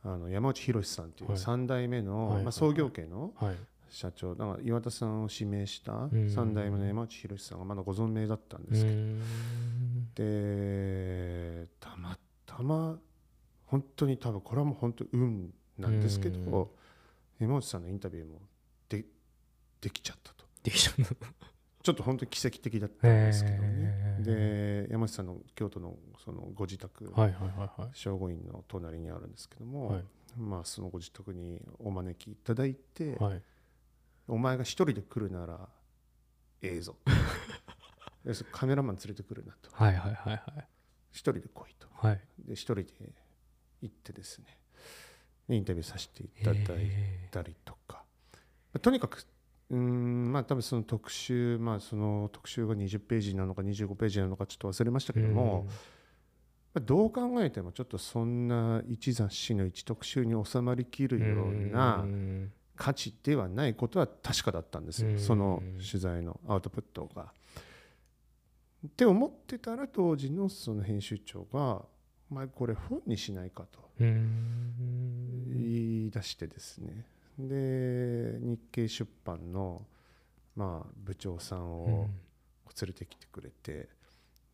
あの山内博さんというはい。3代目の、はいまあ、創業家のはい。社長だから岩田さんを指名したん。3代目の山内博さんがまだご存命だったんうですけど、ん。でたまたま本当に多分これはもう本当運なんですけど、山内さんのインタビューもでできちゃったと。できちゃうちょっと本当に奇跡的だったんですけどね。へで山内さんの京都のそのご自宅、はいはいはいはい。正午院の隣にあるんですけども、はい。まあ、そのご自宅にお招きいただいて、はい。お前が一人で来るならええぞ。[LAUGHS] カメラマン連れてくるなと。はいはいはいはい。一人で来いと。はい。で一人で行ってですねでインタビューさせていただいへたりとか、まあとにかくうーんまあ多分その特集まあその特集が20ページなのか25ページなのかちょっと忘れましたけーども、まあどう考えてもちょっとそんな一雑誌の一特集に収まりきるようなうん。価値ではないことは確かだったんですよ、うん。その取材のアウトプットが。って思ってたら当時のその編集長が「お前これ本にしないか」とうん。言い出してですねで日経出版のまあ部長さんを連れてきてくれて、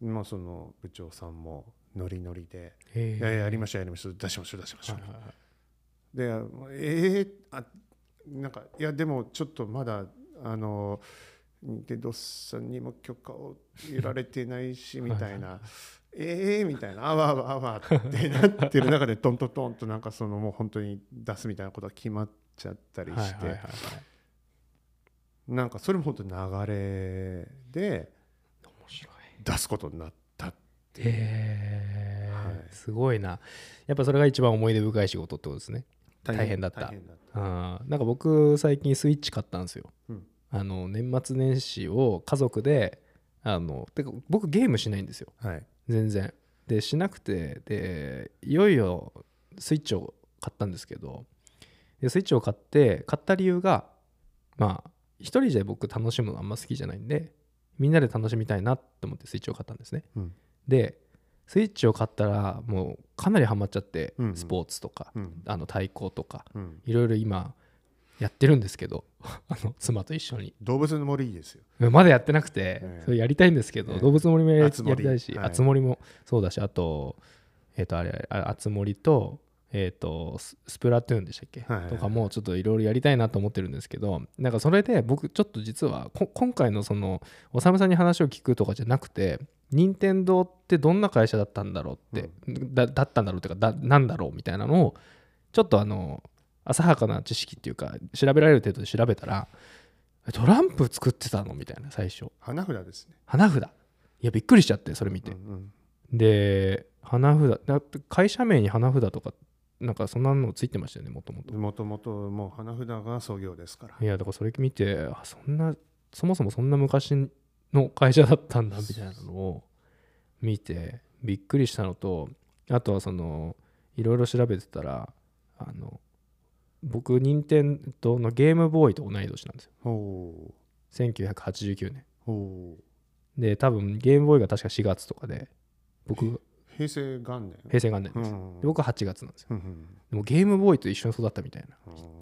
まあその部長さんもノリノリで「へー。いやいややりましょうやりましょう出しましょう出しましょう」でえー、あなんかいやでもちょっとまだあの任天堂さんにも許可を得られてないしみたいな。ええみたいな。あわあわあわってなってる中でトントントンとなんかそのもう本当に出すみたいなことが決まっちゃったりはいして、はいはいはいなんかそれも本当流れで出すことになったっていう。へえ、はい。すごいな。やっぱそれが一番思い出深い仕事ってことですね。大変だった。大あーなんか僕最近スイッチ買ったんですよ、うん。あの年末年始を家族であのてか僕ゲームしないんですよ。はい。全然。でしなくてでいよいよスイッチを買ったんですけどでスイッチを買って買った理由がまあ一人で僕楽しむのあんま好きじゃないんでみんなで楽しみたいなって思ってスイッチを買ったんですね。うん。でスイッチを買ったらもうかなりハマっちゃって、うんうん。スポーツとかうん。あの対抗とかうん。いろいろ今やってるんですけど [LAUGHS] あの妻と一緒に。動物の森いいですよ。まだやってなくて、ええ。それやりたいんですけど、ええ。動物の森もやりたいし、はい。あつ森もそうだしあとえっ、とあれああつ森とえっ、とススプラトゥーンでしたっけ、はいはいはい。とかもちょっといろいろやりたいなと思ってるんですけどなんかそれで僕ちょっと実はこ今回のそのおさむさんに話を聞くとかじゃなくて任天堂ってどんな会社だったんだろうって、だだったんだろうっていうかだなんだろうみたいなのをちょっとあの浅はかな知識っていうか調べられる程度で調べたらトランプ作ってたのみたいな最初。花札ですね。花札。いやびっくりしちゃってそれ見て、うんうん。で花札だって会社名に花札とかなんかそんなのついてましたよねもともと。もともともう花札が創業ですから。いやだからそれ見てあそんなそもそもそんな昔の会社だったんだみたいなのを見てびっくりしたのとあとはそのいろいろ調べてたらあの僕任天堂のゲームボーイと同い年なんですよ。ほう。1989年。で多分ゲームボーイが確か4月とかで僕平成元年？平成元年です、うん。で僕は8月なんですよ。でもゲームボーイと一緒に育ったみたいな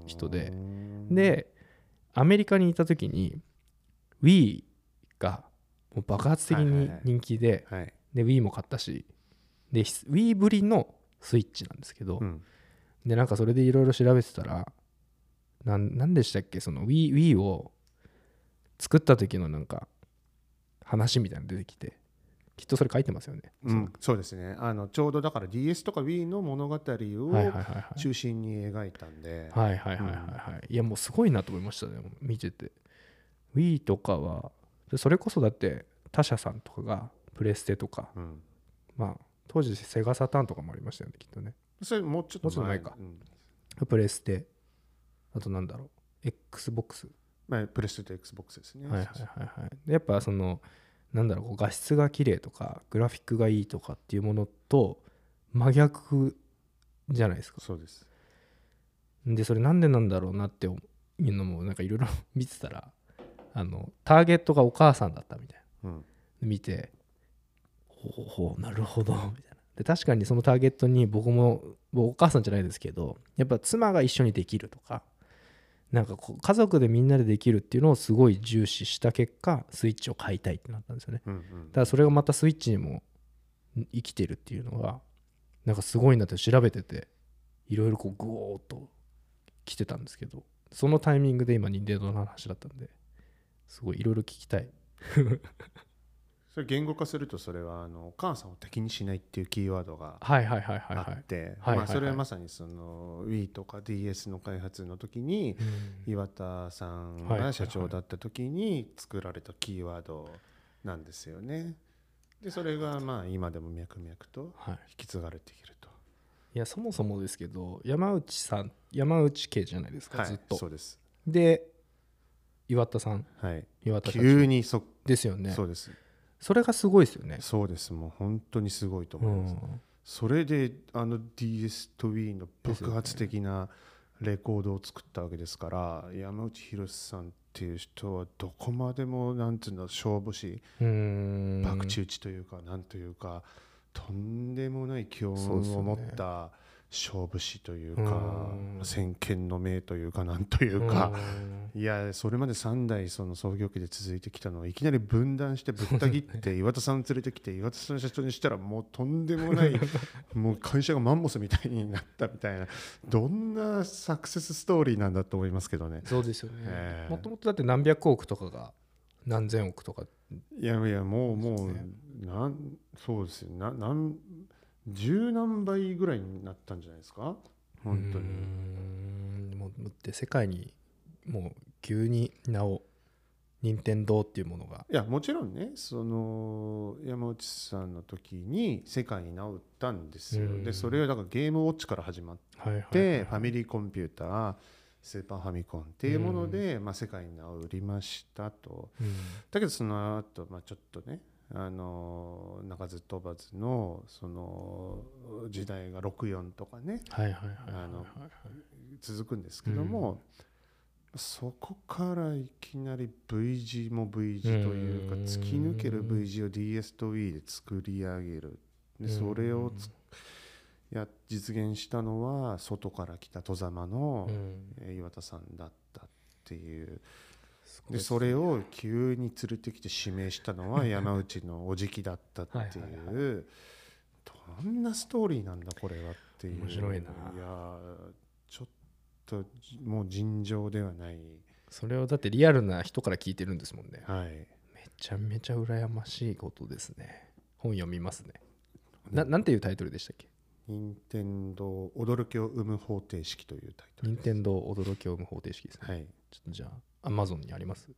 人で。でアメリカにいた時に Wii がもう爆発的にはいはいはい。人気で,、はい。で Wii も買ったしで Wii ぶりのスイッチなんですけど、うん。でなんかそれでいろいろ調べてたらなんなんでしたっけ？その Wii, Wii を作った時のなんか話みたいなの出てきてきっとそれ書いてますよね、うんそう。ですね。あのちょうどだから DS とか Wii の物語を中心に描いたんで。はいはいはいはいはい、いやもうすごいなと思いましたね見てて。Wii とかはでそれこそだって他社さんとかがプレステとかうん。まあ当時セガサターンとかもありましたよねきっとね。それもうちょっともうちょっと前か。うん。プレステ。あとなんだろう。XBOX まあプレステと XBOX ですね。はいはいはいはい。でやっぱそのなんだろうこう画質が綺麗とかグラフィックがいいとかっていうものと真逆じゃないですか。そうです。でそれなんでなんだろうなっていうのもなんかいろいろ [LAUGHS] 見てたらあのターゲットがお母さんだったみたいな。うん。見てほうほうなるほど。みたいな。で確かにそのターゲットに僕も僕お母さんじゃないですけどやっぱ妻が一緒にできるとかなんかこう家族でみんなでできるっていうのをすごい重視した結果スイッチを買いたいってなったんですよね。うんうんだからそれがまたスイッチにも生きてるっていうのがなんかすごいなって調べてていろいろこうグオーっと来てたんですけどそのタイミングで今任天堂の話だったんですごいいろいろ聞きたいそれ言語化するとそれはあのお母さんを敵にしないっていうキーワードがはいはいはいはいはいあってそれはまさにその Wii とか DS の開発の時にうん岩田さんが社長だった時に作られたキーワードなんですよね。でそれがまあ今でも脈々とはい引き継がれていると。いやそもそもですけど山内さん山内家じゃないですか、はいずっとそうです。で岩田さんはい。岩田急にそですよねそうです。それがすごいですよね。そうです。もう本当にすごいとう思います。ん。それであの DS と Wii の爆発的なレコードを作ったわけですから、山内宏さんっていう人はどこまでもなんていうの勝負師。うん。博打打ちというか、なんというかとんでもない強運を持った勝負師といううかん。先見の明というかなんというか、いやそれまで3代その創業期で続いてきたのをいきなり分断してぶった切って [LAUGHS] 岩田さん連れてきて岩田さん社長にしたらもうとんでもない [LAUGHS] もう会社がマンモスみたいになったみたいなどんなサクセスストーリーなんだと思いますけどね。そうですよね。ええ。もともとだって何百億とかが何千億とか。いやいやもうもそうですうなんそうですよ。ななん十何倍ぐらいになったんじゃないですか？本当に。んもうで世界にもう急に名を任天堂っていうものが。いやもちろんねその山内さんの時に世界に名を売ったんですよ。うん。でそれはだからゲームウォッチから始まってファミリーコンピュータースーパーファミコンっていうもので、まあ、世界に名を売りましたと。うん。だけどその後、まあちょっとねあの鳴かず飛ばずのその時代が64とかね続くんですけども、そこからいきなり V 字も V 字というかうん。突き抜ける V 字を DS と Wii で作り上げる。でそれをつや実現したのは外から来た戸様の岩田さんだったっていうでそれを急に連れてきて指名したのは [LAUGHS] 山内のおじきだったってはいはいい。うどんなストーリーなんだこれはっていう。面白いな。いやーちょっともう尋常ではない。それをだってリアルな人から聞いてるんですもんね。はい。めちゃめちゃ羨ましいことですね。本読みますね。ななんていうタイトルでしたっけ？任天堂驚きを生む方程式というタイトル任天堂驚きを生む方程式ですね、はい。ちょっとじゃあ Amazon にあります？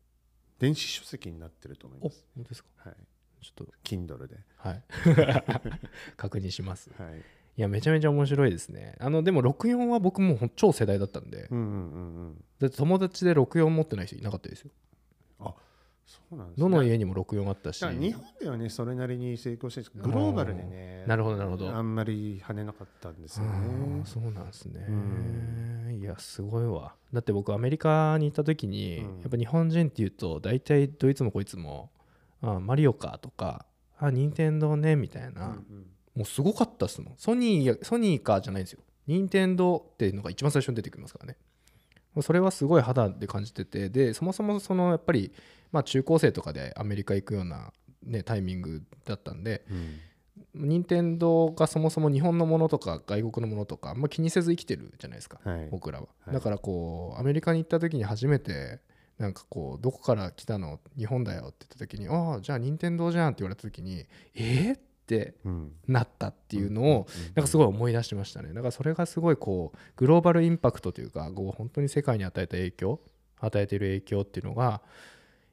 電子書籍になってると思いおます。本当ですか？はい。ちょっと。Kindle で。はい。[LAUGHS] 確認します。はい。いやめちゃめちゃ面白いですね。あのでも64は僕も超世代だったんで、うんうんうんうん。だって友達で64持ってない人いなかったですよ。そうなんですどの家にも64あったし。だから日本ではねそれなりに成功してるんですけどグローバルでねなるほどなるほど。あんまり跳ねなかったんですよあねーそうなんですね、うんいやすごいわ。だって僕アメリカに行った時に、うん。やっぱ日本人っていうと大体どいつもこいつもあマリオかとかあ任天堂ねみたいな、うんうん。もうすごかったっすもん。ソニーやソニーかじゃないんですよ。任天堂っていうのが一番最初に出てきますからね。それはすごい肌で感じててでそもそもそのやっぱり、まあ、中高生とかでアメリカ行くような、ね、タイミングだったんでうん任天堂がそもそも日本のものとか外国のものとかあんま気にせず生きてるじゃないですか、はい。僕らは、はい。だからこうアメリカに行った時に初めてなんかこうどこから来たの日本だよって言った時にああじゃあ任天堂じゃんって言われた時にえー、ってうん。なったっていうのをなんかすごい思い出しましたね。だからそれがすごいこうグローバルインパクトというかこう本当に世界に与えた影響与えている影響っていうのが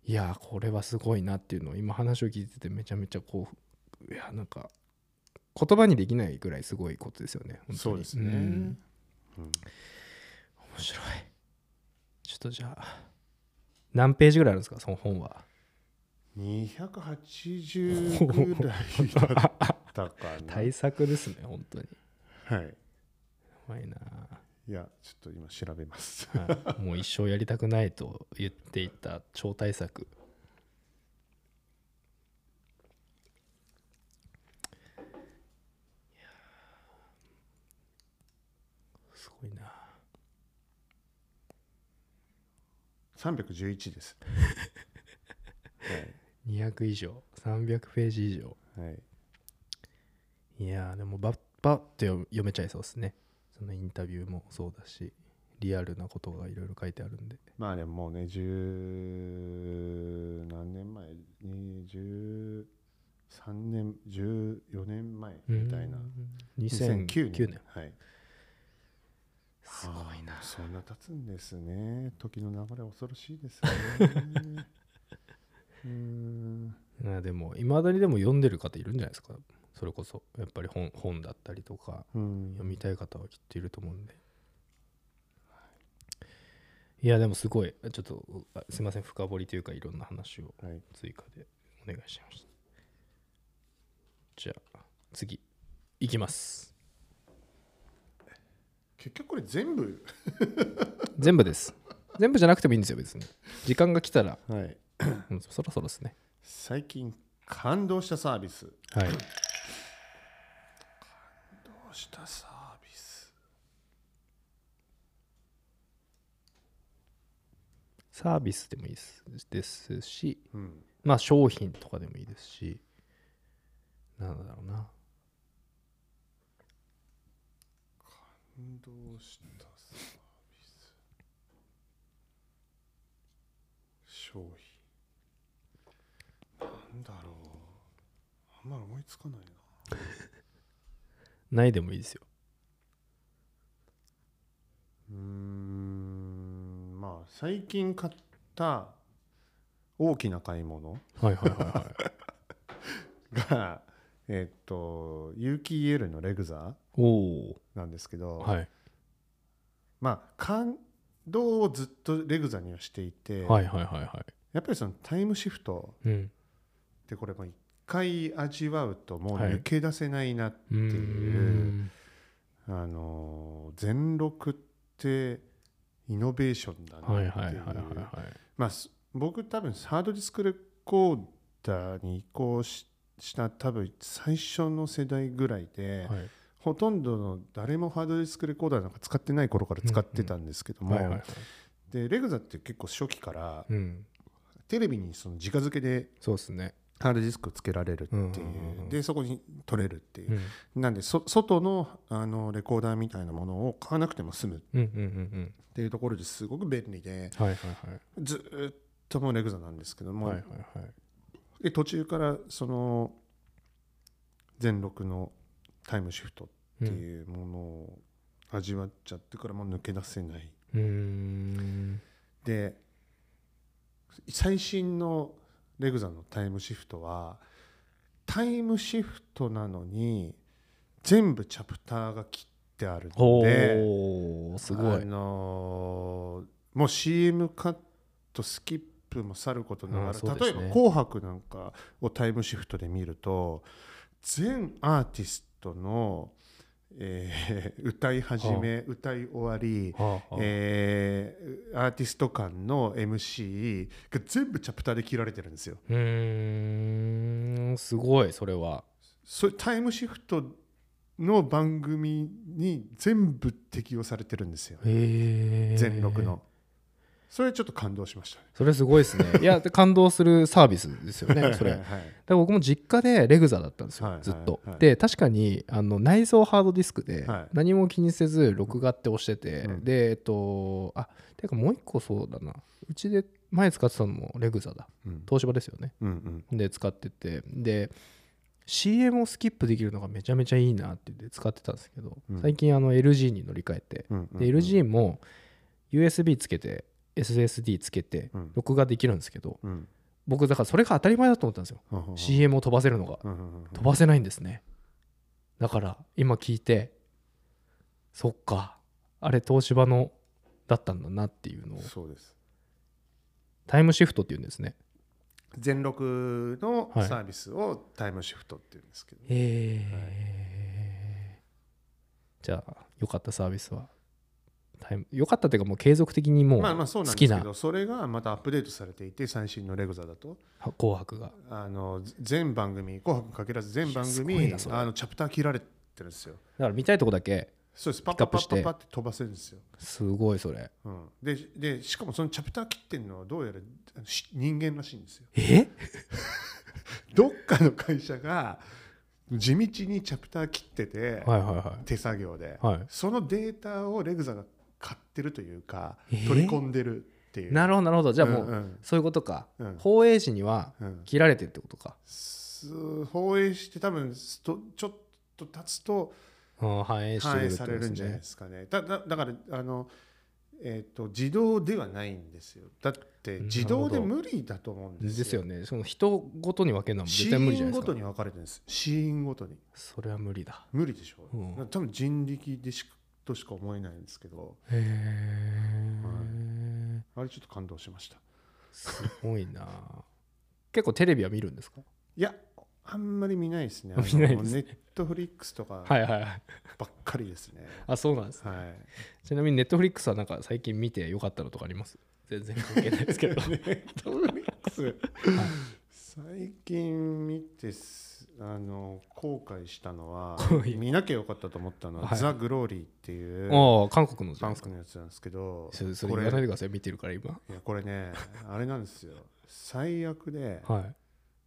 いやーこれはすごいなっていうのを今話を聞いててめちゃめちゃこういやなんか言葉にできないぐらいすごいことですよね本当に。そうですね、ん。うん。面白い。ちょっとじゃあ何ページぐらいあるんですかその本は。280ぐらいだったかな。[LAUGHS] 対策ですね本当に。はい。やばいな、いやちょっと今調べます。はい。もう一生やりたくないと言っていた超大作すごいな311です。[LAUGHS] 200以上。300ページ以上。はい、はい、いやーでもバッバッて読読めちゃいそうですね。そのインタビューもそうだしリアルなことがいろいろ書いてあるんで。まあでももうね十何年前23年14年前みたいな。うん2009年。はいすごいな。はあそんな経つんですね。時の流れ恐ろしいですね。[LAUGHS] うーん。まあでもいまだにでも読んでる方いるんじゃないですか？それこそやっぱり本本だったりとかうん。読みたい方はきっといると思うんで。いやでもすごい。ちょっとあすいません。深掘りというかいろんな話をはい。追加でお願いしました。じゃあ次いきます結局これ全部。全部です。全部じゃなくてもいいんですよ別に。時間が来たら、はい。うんそろそろですね。最近感動したサービス。はい。感動したサービス。サービスでもいいですですし。うん。まあ商品とかでもいいですし。なんだろうな感動したサービス商品なんだろうあんまり思いつかないなないでもいいですよ。うーんまあ最近買った大きな買い物はいはいはいはい。[LAUGHS] がえっと有機 EL のレグザなんですけど、はい。まあ感動をずっとレグザにはしていて、はいはいはいはやっぱりそのタイムシフトってこれもう一回味わうともう抜け出せないな、うーん。あの全録ってイノベーションだなっていう、はいはいはいはいはい。まあす僕多分ハードディスクレコーダーに移行しした多分最初の世代ぐらいで、はいほとんどの誰もハードディスクレコーダーなんか使ってない頃から使ってたんですけども、でレグザって結構初期からうん。テレビにその直付けでそうですね。ハードディスクをつけられるっていう,、でそこに取れるっていう。う、ん。なんでそ外のあのレコーダーみたいなものを買わなくても済む。っていうところですごく便利でずーっともうレグザなんですけども、で途中からその全録のタイムシフトっていうものを味わっちゃってからもう抜け出せない。で最新のレグザのタイムシフトはタイムシフトなのに全部チャプターが切ってあるのおでおすごい。あのーもう CM カットスキップもさることながら、うんね。例えば「紅白」なんかをタイムシフトで見ると全アーティストの、えー歌い始め、歌い終わり、はあはあえーアーティスト間の MC が全部チャプターで切られてるんですよ。うーんすごいそれはそれタイムシフトの番組に全部適用されてるんですよ。全録の。それちょっと感動しましたね。それすごいですね。[LAUGHS] いやで感動するサービスですよねそれはいだから僕も実家でレグザだったんですよ、はいずっと、はい。はいで確かにあの内蔵ハードディスクではい。何も気にせず録画って押してて、うん。でえっとあてかもう一個そうだな。うちで前使ってたのもレグザだ。うん。東芝ですよね。うんうん。で使ってて。で CM をスキップできるのがめちゃめちゃいいなって言って使ってたんですけど、うん。最近あの LG に乗り換えて、うんうんで LG も USB つけて SSD つけてうん。録画できるんですけど、うん。僕だからそれが当たり前だと思ったんですよ、うん。うん CM を飛ばせるのが。飛ばせないんですね。だから今聞いてそっか。あれ東芝のだったんだなっていうのを。そうです。タイムシフトっていうんですね。全録のはい。サービスをタイムシフトっていうんですけど、へえ、じゃあ良かったサービスはタイム良かったっていうかもう継続的にもうまあまあそうなん好きなですけどそれがまたアップデートされていて最新のレグザだと。紅白が。あの全番組「紅白」かけらず全番組あのチャプター切られてるんですよ。だから見たいとこだけそうです。パッパッパッパッパッって飛ばせるんですよ、すごいそれうん、ででしかもそのチャプター切ってるのはどうやらし人間らしいんですよえどっかの会社が地道にチャプター切ってて、はいはいは手作業で、いはいそのデータをレグザが買ってるというか、えー？取り込んでるっていう。なるほどなるほど。じゃあもう、うんうん。そういうことか、うん。放映時にはうん。切られてるってことか、す放映して多分ちょっと経つとうん、反映してされるんじゃないとですかね。だだだからあの、えー、と自動ではないんですよ。だって自動で無理だと思うんですよ。ですよね。その人ごとに分けるのはシ絶対無理じゃないですか。ごとに分かれてるんです。シーンごとに。それは無理だ。無理でしょ。うん。多分人力でしとしか思えないんですけど、へえ、あれちょっと感動しました。すごいな。結構テレビは見るんですか？いや、あんまり見ないですね。[LAUGHS] 見ないですネットフリックスとかはいはいはい。ばっかりですね。あそうなんですはい。ちなみにネットフリックスはなんか最近見てよかったのとかあります？全然関係ないですけど。[LAUGHS] ネットフリックス、最近見てすあの後悔したのははい見なきゃよかったと思ったのは「はい。ザ・グローリー」っていう韓国の韓国のやつなんですけどそれそれこれ言わないでください。見てるから今。いやこれねあれなんですよ。最悪ではい。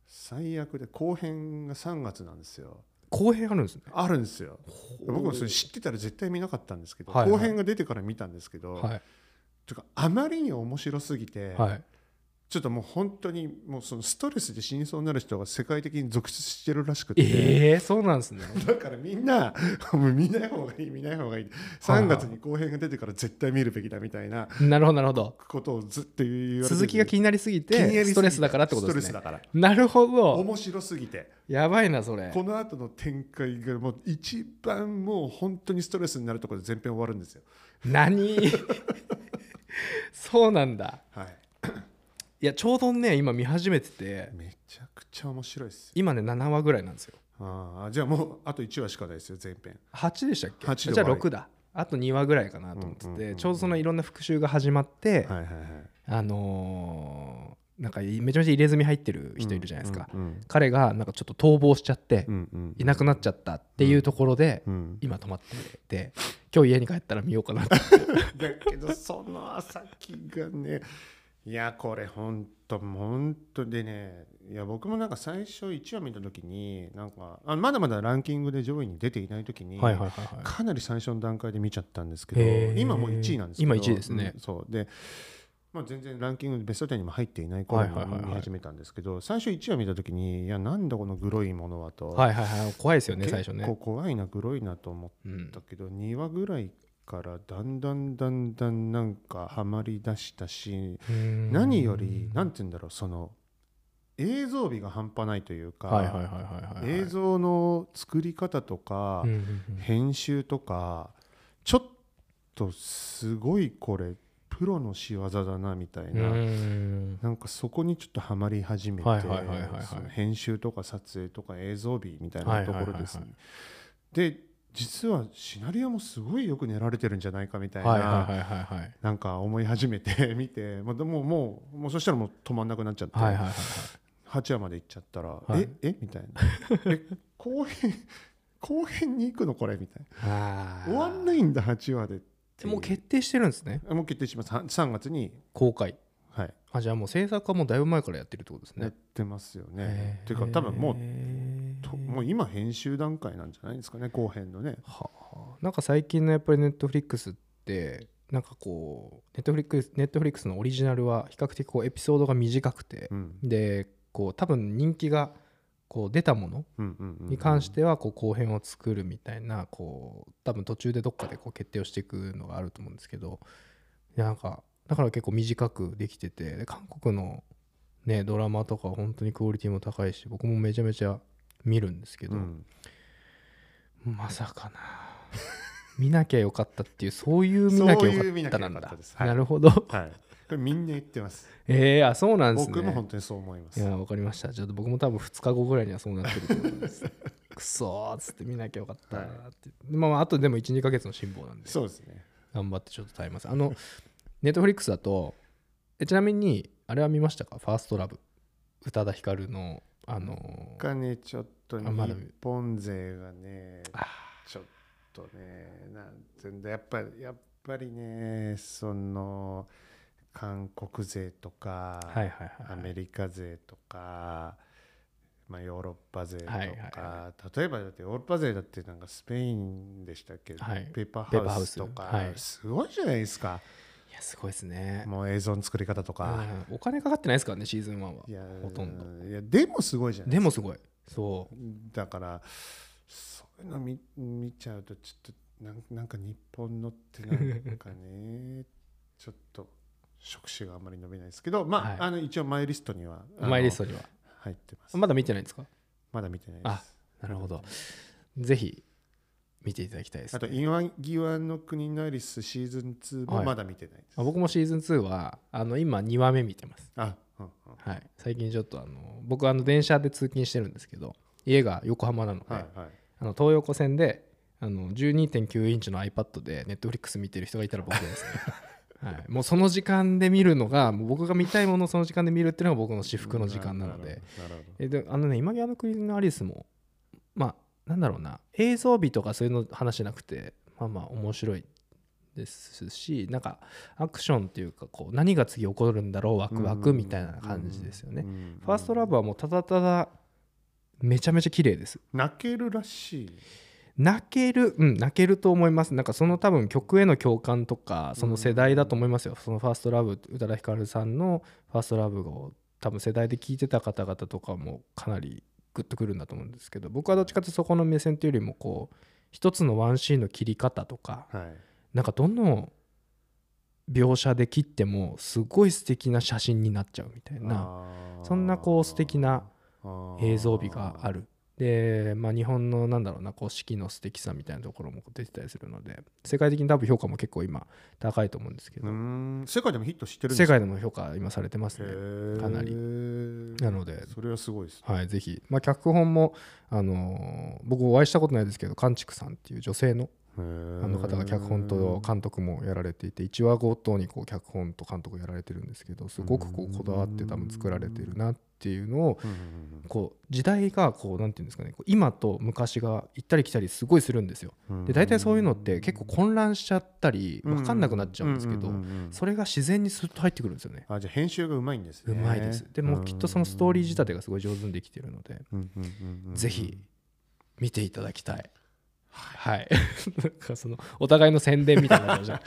最悪で後編が3月なんですよ。後編あるんですね。あるんですよ。僕もそれ知ってたら絶対見なかったんですけど、はいはい。後編が出てから見たんですけど、はい。てかあまりに面白すぎて、はいちょっともう本当にもうそのストレスで死にそうになる人が世界的に続出してるらしくて、ええそうなんですね。[LAUGHS] だからみんな [LAUGHS] もう見ない方がいい見ない方がいい。3月に後編が出てから絶対見るべきだみたいななるほどなるほど。ことをずっと言われて続きが気になりすぎてストレスだからってことですね。ストレスだから。なるほど。面白すぎて。やばいなそれ。この後の展開がもう一番もう本当にストレスになるところで前編終わるんですよ。何？[LAUGHS] そうなんだ。はいいやちょうどね今見始めてて。めちゃくちゃ面白いですよ。今ね7話ぐらいなんですよ。ああじゃあもうあと1話しかないですよ前編。8でしたっけ？8でじゃあ終わり6だ。あと2話ぐらいかなと思ってうんうんうんうん。てちょうどそのいろんな復習が始まって、はいはいはいあのーなんかめちゃめちゃ入れ墨入ってる人いるじゃないですか、うん彼がなんかちょっと逃亡しちゃって、うんうんいなくなっちゃったっていうところで、うん今止まってて今日家に帰ったら見ようかなって。[LAUGHS] だけどその先がねいやこれ本当本当でねいや僕もなんか最初1話見た時になんかあまだまだランキングで上位に出ていない時に、はいはいはいはい。かなり最初の段階で見ちゃったんですけど今もう1位なんですけど今1位ですね。うんそう。で、まあ、全然ランキングでベスト10にも入っていない頃に見始めたんですけど最初1話見た時にいやなんだこのグロいものはと、はいはいはい。怖いですよね最初ね。結構怖いなグロいなと思っうんだけど2話ぐらいからだんだんだんだんなんかハマりだしたし何より何て言うんだろうその映像美が半端ないというか、映像の作り方とか、編集とかちょっとすごいこれプロの仕業だなみたいな、うん。なんかそこにちょっとハマり始めて、編集とか撮影とか映像美みたいはいなところですね。で実はシナリオもすごいよく練られてるんじゃないかみたいな、なんか思い始めて見て、まあ、でももうもうそしたらもう止まんなくなっちゃって、はいはいはいはい。8話まで行っちゃったら、はい。ええ？みたいな。[LAUGHS] え後編後編に行くのこれ？みたいな。終わんないんだ8話でもう決定してるんですね？あもう決定します。は3月に、公開。はい。あじゃあもう制作はもうだいぶ前からやってるってことですやっねてますよね。っていうか多分もうともう今編集段階なんじゃないですかね後編のね。はあ。なんか最近のやっぱりネットフリックスってなんかこうネットフリックスネットフリックスのオリジナルは比較的こうエピソードが短くてうん。でこう多分人気がこう出たものに関してはこう後編を作るみたいなこう多分途中でどっかでこう決定をしていくのがあると思うんですけどいやなんかだから結構短くできててで韓国のねドラマとか本当にクオリティも高いし僕もめちゃめちゃ見るんですけど、うん。まさかな。[LAUGHS] 見なきゃよかったっていうそういう見なきゃよかかったなんだ。ったです。はい。なるほど。はい。これみんな言ってます。えー、あそうなんですね。僕も本当にそう思います。いやわかりました。ちょっと僕も多分2日後ぐらいにはそうなってると思います。[LAUGHS] くそーっつって見なきゃよかったーって、まあまああとでも12ヶ月の辛抱なんで。そうですね。頑張ってちょっと耐えます。あのネットフリックスだとえちなみにあれは見ましたか？ファーストラブ。宇多田ヒカルのあのがねちょっと日本勢がねあちょっとねなんてんだやっぱりやっぱりねその韓国勢とか、はいはいはいアメリカ勢とか、まあ、ヨーロッパ勢とか、はいはいは例えばだってヨーロッパ勢だってなんかスペインでしたっけ？ど、はい。ペーパペーハウスとか、はい。すごいじゃないですか。いやすごいですね。もう映像の作り方とか、うん。お金かかってないですからねシーズン1は。いやほとんど。いやでもすごいじゃないでもすごい。そう。だからそういうの見見ちゃうとちょっとなんなんか日本のってなんかねちょっと触手があんまり伸びないですけどまあ,、はい。あの一応マイリストにはあのマイリストには。入ってます。まだ見てないんですか？まだ見てないであすなるほど。ぜひ見ていただきたいです、あと今際の国のアリスシーズン2もはい。まだ見てないです、あ僕もシーズン2はあの今2話目見てます。あうんうん。はい。最近ちょっとあの僕はあの電車で通勤してるんですけど家が横浜なので、はいはい。あの東横線であの12.9インチの iPad で Netflix 見てる人がいたら僕ですね。[LAUGHS] はい、もうその時間で見るのがもう僕が見たいものをその時間で見るっていうのが僕の至福の時間なので。えであのね今際の国のアリスもまあなんだろうな。映像美とかそういうの話じゃなくてまあまあ面白いですしなんかアクションっていうかこう何が次起こるんだろうワクワクみたいな感じですよね。ファーストラブはもうただただめちゃめちゃ綺麗です。泣けるらしい。泣けるうん泣けると思います。なんかその多分曲への共感とかその世代だと思いますよ、そのファーストラブ宇多田ヒカルさんのファーストラブを多分世代で聴いてた方々とかもかなりグッとくるんだと思うんですけど僕はどっちかというとそこの目線というよりもこう一つのワンシーンの切り方とかはい。なんかどの描写で切ってもすごい素敵な写真になっちゃうみたいなそんなこう素敵な映像美があるで、まあ、日本のなんだろうなこう四季の素敵さみたいなところも出てたりするので世界的に多分評価も結構今高いと思うんですけど、世界でもヒットしてるんですか？世界でも評価今されてますね。かなり。なので。それはすごいですはいぜひ、まあ、脚本も、あのー僕お会いしたことないですけど勘畜さんっていう女性のああの方が脚本と監督もやられていて1話ごとにこう脚本と監督やられてるんですけどすごくこうこだわって多分作られてるなっていうのをこう時代がこうなんていうんですかね今と昔が行ったり来たりすごいするんですよ。うんで大体そういうのって結構混乱しちゃったり分かんなくなっちゃうんですけどそれが自然にスッと入ってくるんですよね。あじゃあ編集がうまいんですねうまいです。でもきっとそのストーリー仕立てがすごい上手にできてるのでぜひ見ていただきたい。はい、[LAUGHS] なんかそのお互いの宣伝みたいな感じに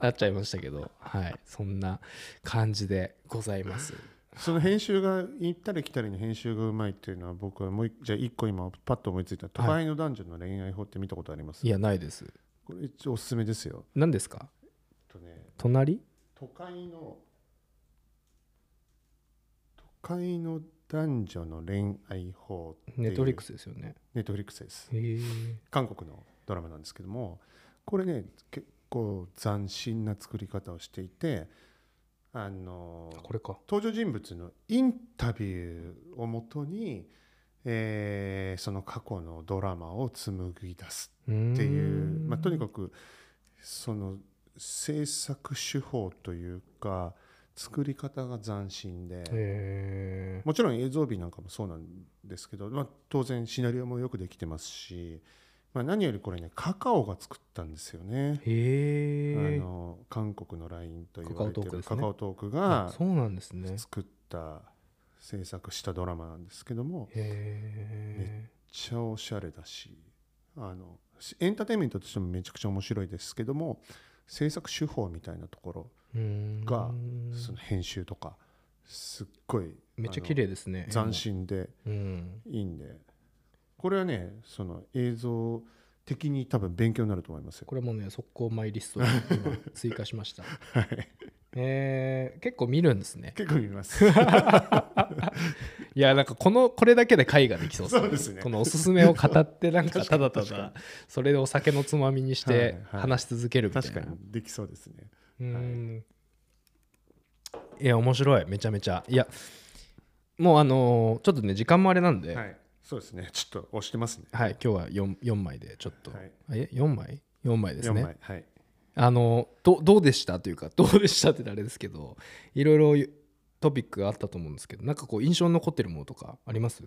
なっちゃいましたけど、はい、そんな感じでございます。その編集が行ったり来たりの編集がうまいっていうのは僕はもう一じゃあ一個今パッと思いついた都会の男女の恋愛法って見たことあります、いやないです。これ一応おすすめですよ。何ですか？えっとね隣？都会の都会の男女の恋愛法ネットフリックスですよね。ネットフリックスです。韓国のドラマなんですけどもこれね結構斬新な作り方をしていてあのこれか。登場人物のインタビューをもとに、えーその過去のドラマを紡ぎ出すっていう、まあ、とにくかくその制作手法というか作り方が斬新で。もちろん映像美なんかもそうなんですけど、まあ、当然シナリオもよくできてますし、まあ、何よりこれねカカオが作ったんですよね。あの韓国の LINE と言われてるカカオトークですねカカオトークあがそうなんですね。作った制作したドラマなんですけどもめっへちゃおしゃれだしあのしエンターテインメントとしてもめちゃくちゃ面白いですけども制作手法みたいなところえ。がうんその編集とかすっごいめっちゃ綺麗ですね。斬新でうん。いいんでこれはねその映像的に多分勉強になると思いますよ。これもね、速攻マイリストに今 [LAUGHS] 追加しました。はいえー、結構見るんですね。結構見ます。[LAUGHS] いや、なんかこの、これだけで回ができそうそうですねこのおすすめを語って、なんかただただ、それでお酒のつまみにしてはいはい話し続けるみたいな。確かにできそうですね。うーんいや、面白い、めちゃめちゃ。いや、もうあのーちょっとね、時間もあれなんで、はい、そうですね。ちょっと押してますね。はい、今日は 4, 4枚でちょっと、はいえ4枚 ?4 枚です4ね枚。はい。あのどどうでしたというか [LAUGHS] どうでしたってあれですけどいろいろトピックがあったと思うんですけどなんかこう印象に残ってるものとかあります？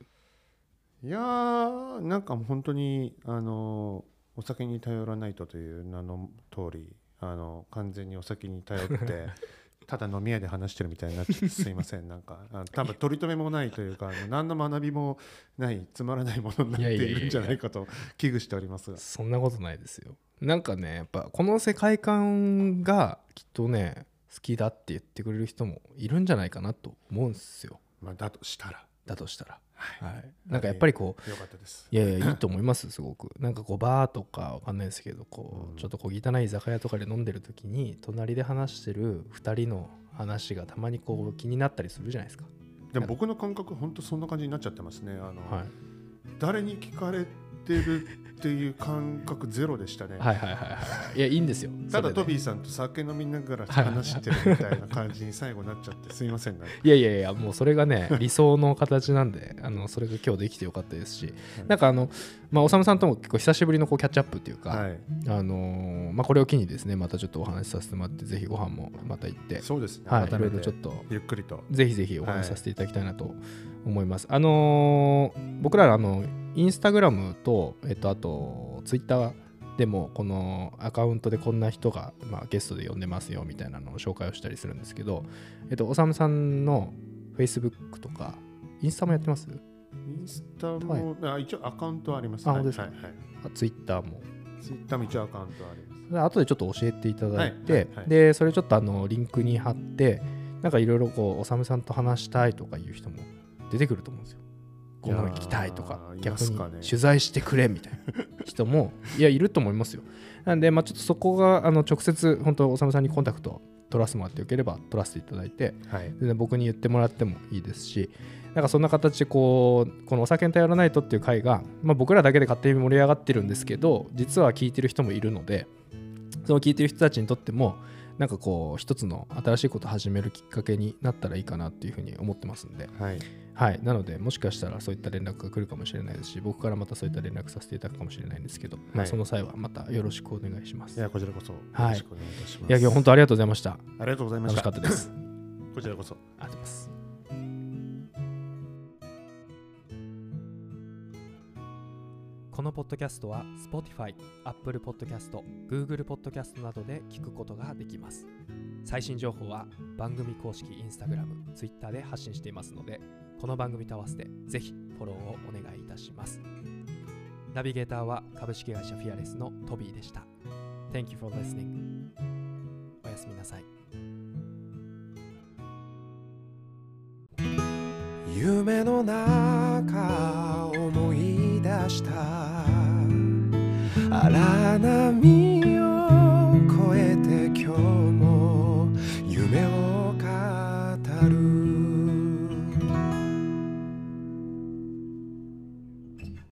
いやーなんかもう本当にあのお酒に頼らないとという名の通りあの完全にお酒に頼って [LAUGHS] ただ飲み屋で話してるみたいになってすいませんなんかあの多分取り留めもないというか何の学びもないつまらないものになっているんじゃないかと危惧しておりますが。そんなことないですよ。なんかねやっぱこの世界観がきっとね好きだって言ってくれる人もいるんじゃないかなと思うんですよ。まあ、だとしたら。だとしたら、ははい、なんかやっぱりこうよかったです。いやいやいいと思います [LAUGHS] すごく。なんかこうバーとかわかんないですけどこうん。うちょっとこう汚い居酒屋とかで飲んでる時に隣で話してる2人の話がたまにこう気になったりするじゃないですか。でも僕の感覚本当そんな感じになっちゃってますね。あの、はい。誰に聞かれてるっていう感覚ゼロでしたね、はいはいはいはい。いやいいんですよ。ただトビーさんと酒飲みながら話してるみたいな感じに最後になっちゃってすいませんね。いやいやいやもうそれがね [LAUGHS] 理想の形なんであのそれが今日できてよかったですし。なんかあのまあおさむさんとも結構久しぶりのこうキャッチアップっていうか、はい、あのーまあこれを機にですねまたちょっとお話しさせてもらってぜひご飯もまた行って。そうですね。はいい改めてろいろちょっとゆっくりと。ぜひぜひお話しさせていただきたいなと思います。あのー僕らあのインスタグラムと、えっと、あとツイッターでもこのアカウントでこんな人が、まあ、ゲストで呼んでますよみたいなのを紹介をしたりするんですけど、えっと、おさむさんの Facebook とかインスタもやってます？インスタも、はあ一応アカウントはあります。あ本当ですか？はいはいツイッターもツイッターも一応アカウントはあります。後でちょっと教えていただいて、はいはいはいでそれちょっとあのリンクに貼ってなんかいろいろこうおさむさんと話したいとかいう人も出てくると思うんですよ。この聞きたいとか逆に取材してくれみたいな人も [LAUGHS] いやいると思いますよ。なんで、まあ、ちょっとそこがあの直接本当おさむさんにコンタクト取らせてもらってよければ取らせていただいてはい。全然僕に言ってもらってもいいですしなんかそんな形でこうこの「お酒に頼らないと」っていう回が、まあ、僕らだけで勝手に盛り上がってるんですけど実は聞いてる人もいるのでその聞いてる人たちにとってもなんかこう一つの新しいことを始めるきっかけになったらいいかなっていうふうに思ってますんで、はい。はい、なのでもしかしたらそういった連絡が来るかもしれないですし僕からまたそういった連絡させていただくかもしれないんですけど、まあ、その際はまたよろしくお願いします。いや、こちらこそよはいろしくお願いいたします。いや今日本当ありがとうございました。ありがとうございまし。楽したかったです。こちらこそ。ありがとうございます。このポッドキャストは Spotify、Apple Podcast、Google Podcast などで聞くことができます。最新情報は番組公式 Instagram、Twitter で発信していますので、この番組と合わせてぜひフォローをお願いいたします。ナビゲーターは株式会社フィアレスのトビーでした。Thank you for listening. おやすみなさい。夢の中思い出した。荒波を越えて今日。